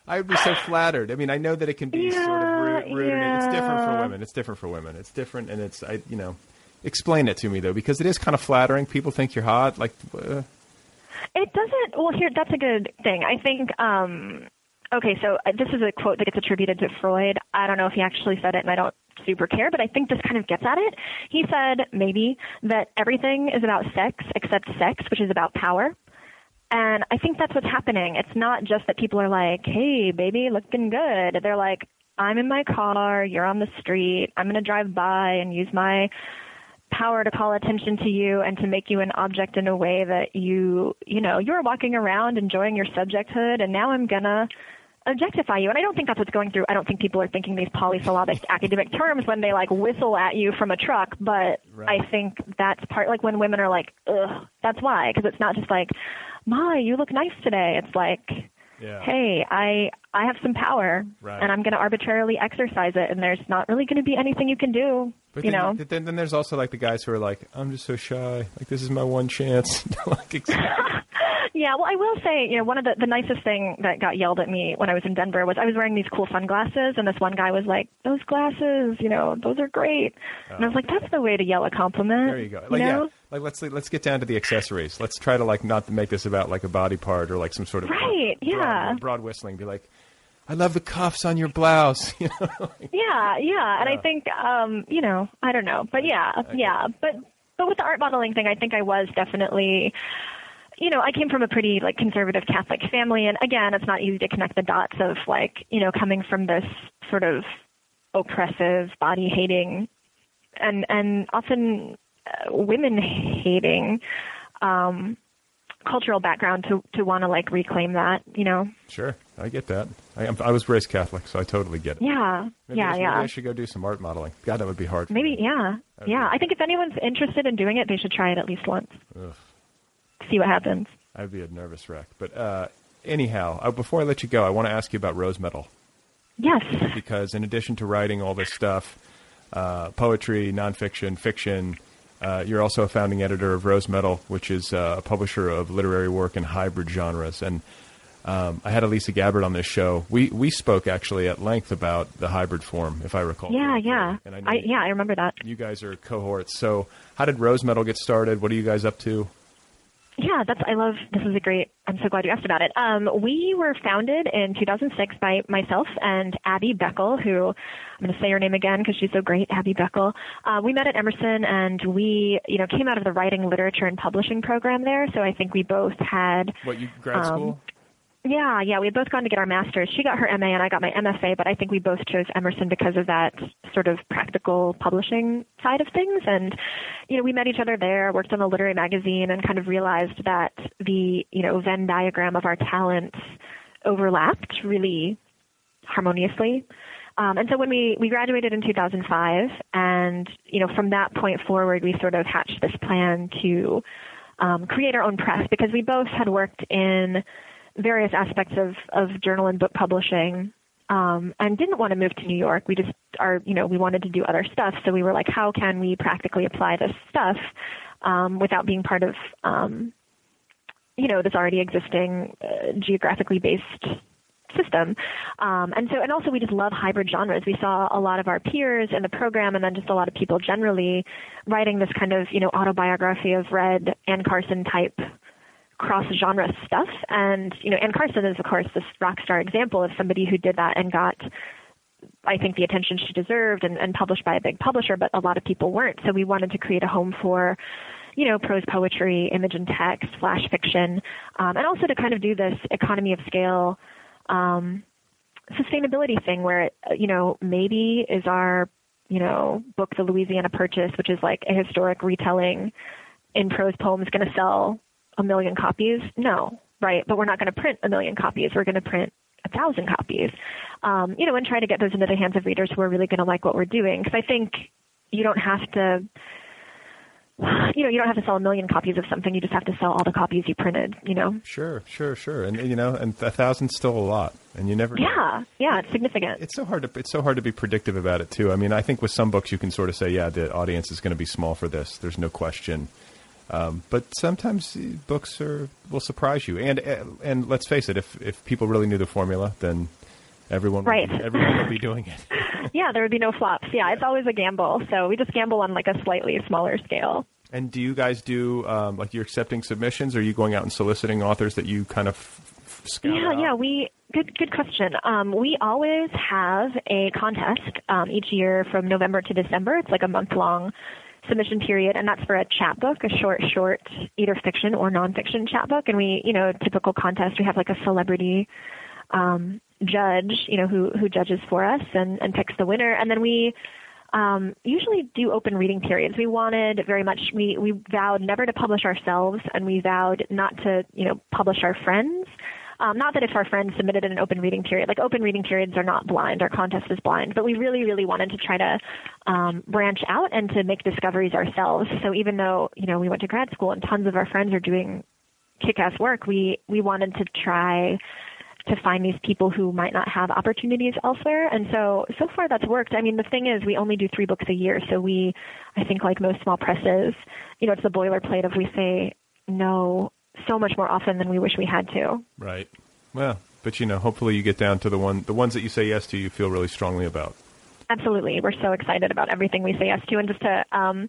I would be so flattered. I mean, I know that it can be sort of rude, Yeah, rude and it's different for women. It's different for women. It's different, and it's I, you know, explain it to me though, because it is kind of flattering. People think you're hot. Like, uh, It doesn't. Well, here that's a good thing. I think. um Okay, so uh, this is a quote that gets attributed to Freud. I don't know if he actually said it, and I don't super care, but I think this kind of gets at it. He said maybe that everything is about sex except sex, which is about power. And I think that's what's happening. It's not just that people are like, "Hey, baby, looking good." They're like, "I'm in my car. You're on the street. I'm going to drive by and use my power to call attention to you and to make you an object in a way that you, you know, you're walking around enjoying your subjecthood, and now I'm gonna objectify you. And I don't think that's what's going through. I don't think people are thinking these polysyllabic academic terms when they like whistle at you from a truck. But Right. I think that's part like when women are like, ugh, that's why. Because it's not just like, my, you look nice today. It's like, Yeah. hey, I I have some power, Right. and I'm going to arbitrarily exercise it, and there's not really going to be anything you can do. But you then, know, then, then there's also like the guys who are like, I'm just so shy. Like this is my one chance. like, ex- Yeah, well, I will say, you know, one of the, the nicest thing that got yelled at me when I was in Denver was I was wearing these cool sunglasses, and this one guy was like, "Those glasses, you know, those are great." And I was oh. like, "That's the way to yell a compliment." there you go. Like know? yeah. Like let's let's get down to the accessories. Let's try to like not make this about like a body part or like some sort of Right, broad, yeah. broad whistling. Be like, I love the cuffs on your blouse. You know. Yeah, yeah, and Yeah. I think, um, you know, I don't know, but yeah, yeah, but but with the art modeling thing, I think I was definitely. You know, I came from a pretty like conservative Catholic family, and again, it's not easy to connect the dots of like you know coming from this sort of oppressive, body hating, and and often women hating um, cultural background to to want to like reclaim that. You know, Sure, I get that. I, I was raised Catholic, so I totally get it. yeah, Maybe yeah, I, should- yeah. Maybe I should go do some art modeling. God, that would be hard. Maybe, yeah, yeah. be- I think if anyone's interested in doing it, they should try it at least once. Ugh. See what happens. I'd be a nervous wreck. But uh, anyhow, uh, before I let you go, I want to ask you about Rose Metal Yes. because in addition to writing all this stuff, uh, poetry, nonfiction, fiction, uh, you're also a founding editor of Rose Metal, which is uh, a publisher of literary work in hybrid genres. And um, I had Elisa Gabbert on this show. We we spoke actually at length about the hybrid form, if I recall. Yeah, correctly. yeah. And I I, you- yeah, I remember that. you guys are cohorts. So, how did Rose Metal get started? What are you guys up to? Yeah, that's. I love. This is a great. I'm so glad you asked about it. Um, we were founded in 2006 by myself and Abby Beckel, who I'm going to say her name again because she's so great. Abby Beckel. Uh, we met at Emerson, and we, you know, came out of the writing, literature, and publishing program there. So I think we both had What you grad Um, school? Yeah, yeah, we had both gone to get our masters. She got her MA and I got my MFA, but I think we both chose Emerson because of that sort of practical publishing side of things. And you know, we met each other there, worked on a literary magazine, and kind of realized that the you know Venn diagram of our talents overlapped really harmoniously. Um, and so when we, we graduated in 2005, and you know from that point forward, we sort of hatched this plan to um, create our own press because we both had worked in various aspects of, of journal and book publishing um, and didn't want to move to New York. We just are, you know, we wanted to do other stuff. So we were like, how can we practically apply this stuff um, without being part of, um, you know, this already existing uh, geographically based system. Um, and so, and also we just love hybrid genres. We saw a lot of our peers in the program and then just a lot of people generally writing this kind of, you know, autobiography of Red Anne Carson type cross genre stuff. And, you know, Anne Carson is, of course, this rock star example of somebody who did that and got, I think, the attention she deserved and, and published by a big publisher, but a lot of people weren't. So we wanted to create a home for, you know, prose poetry, image and text, flash fiction, um, and also to kind of do this economy of scale um, sustainability thing where, you know, maybe is our, you know, book, The Louisiana Purchase, which is like a historic retelling in prose poems, is going to sell a million copies? No, right? But we're not going to print a million copies. We're going to print a thousand copies, um, you know, and try to get those into the hands of readers who are really going to like what we're doing. Because I think you don't have to, you know, you don't have to sell a million copies of something. You just have to sell all the copies you printed. You know. Sure, sure, sure. And you know, and a thousand's still a lot, and you never. Yeah, yeah, it's significant. It's so hard to it's so hard to be predictive about it too. I mean, I think with some books you can sort of say, yeah, the audience is going to be small for this. There's no question. Um, but sometimes books are will surprise you, and uh, and let's face it, if if people really knew the formula, then everyone would Right. be, everyone would be doing it. yeah, there would be no flops. Yeah, it's always a gamble. So we just gamble on like a slightly smaller scale. And do you guys do um, like you're accepting submissions? Or are you going out and soliciting authors that you kind of f- f- scout Yeah, out? yeah. We good good question. Um, we always have a contest um, each year from November to December. It's like a month long submission period, and that's for a chapbook, a short, short, either fiction or nonfiction chapbook. And we, you know, typical contest, we have like a celebrity um, judge, you know, who who judges for us and and picks the winner, and then we. Um, usually do open reading periods. We wanted very much. We we vowed never to publish ourselves, and we vowed not to, you know, publish our friends Um, not that if our friends submitted in an open reading period, like open reading periods are not blind, our contest is blind, but we really, really wanted to try to um, branch out and to make discoveries ourselves. So even though you know we went to grad school and tons of our friends are doing kick-ass work, we we wanted to try to find these people who might not have opportunities elsewhere. And so, so far that's worked. I mean, the thing is, we only do three books a year. So we, I think like most small presses, you know, it's the boilerplate of we say no so much more often than we wish we had to. Right. Well, but you know, hopefully you get down to the one, the ones that you say yes to, you feel really strongly about. Absolutely. We're so excited about everything we say yes to. And just to um,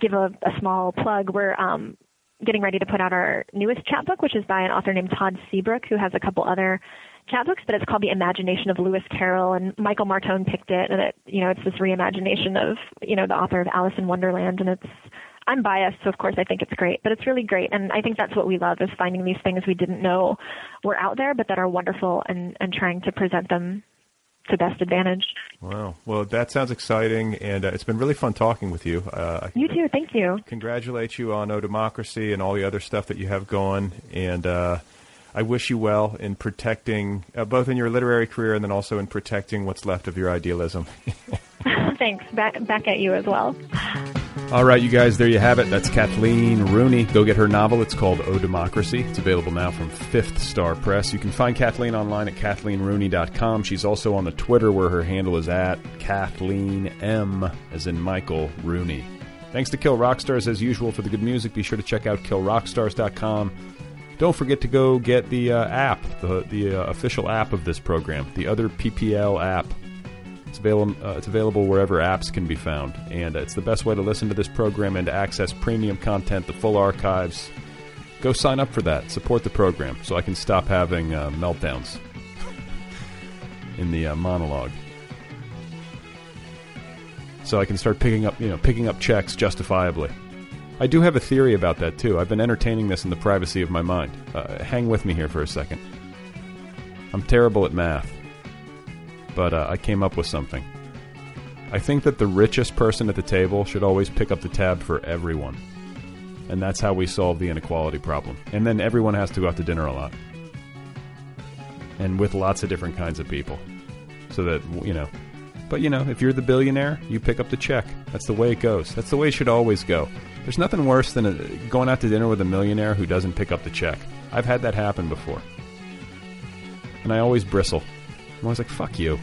give a, a small plug, we're um, getting ready to put out our newest chapbook, which is by an author named Todd Seabrook, who has a couple other chapbooks, but it's called The Imagination of Lewis Carroll, and Michael Martone picked it, and it, you know, it's this reimagination of, you know, the author of Alice in Wonderland, and it's, I'm biased, so of course I think it's great, but it's really great, and I think that's what we love is finding these things we didn't know were out there, but that are wonderful, and and trying to present them to best advantage. Wow. Well, that sounds exciting, and uh, it's been really fun talking with you. Uh, you too. Thank you. Congratulate you on O Democracy and all the other stuff that you have going, and uh, I wish you well in protecting uh, both in your literary career and then also in protecting what's left of your idealism. Thanks. Back back at you as well. All right, you guys, there you have it. That's Kathleen Rooney. Go get her novel. It's called O Democracy. It's available now from Fifth Star Press. You can find Kathleen online at kathleenrooney.com. She's also on the Twitter where her handle is at Kathleen M, as in Michael Rooney. Thanks to Kill Rock Stars as usual for the good music. Be sure to check out killrockstars.com. Don't forget to go get the uh, app, the, the uh, official app of this program, the Otherppl app. It's available, uh, it's available wherever apps can be found, and it's the best way to listen to this program and to access premium content, the full archives. Go sign up for that. Support the program so I can stop having uh, meltdowns in the uh, monologue. So I can start picking up, you know, picking up checks justifiably. I do have a theory about that too. I've been entertaining this in the privacy of my mind. Uh, hang with me here for a second. I'm terrible at math but uh, I came up with something. I think that the richest person at the table should always pick up the tab for everyone. And that's how we solve the inequality problem. And then everyone has to go out to dinner a lot. And with lots of different kinds of people. So that, you know. But, you know, if you're the billionaire, you pick up the check. That's the way it goes. That's the way it should always go. There's nothing worse than a, going out to dinner with a millionaire who doesn't pick up the check. I've had that happen before. And I always bristle. I'm always like, fuck you.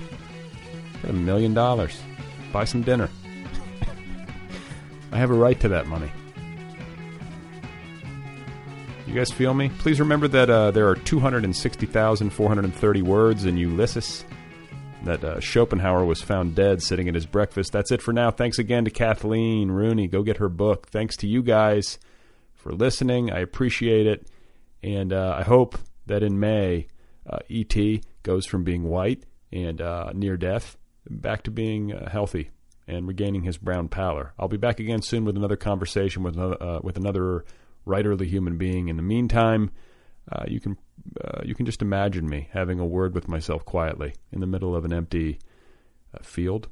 Got a million dollars. Buy some dinner. I have a right to that money. You guys feel me? Please remember that uh, there are 260,430 words in Ulysses. That uh, Schopenhauer was found dead sitting at his breakfast. That's it for now. Thanks again to Kathleen Rooney. Go get her book. Thanks to you guys for listening. I appreciate it. And uh, I hope that in May, uh, E.T. goes from being white and uh, near death back to being uh, healthy and regaining his brown pallor. I'll be back again soon with another conversation with another, uh, with another writerly human being. In the meantime, uh, you can uh, you can just imagine me having a word with myself quietly in the middle of an empty uh, field.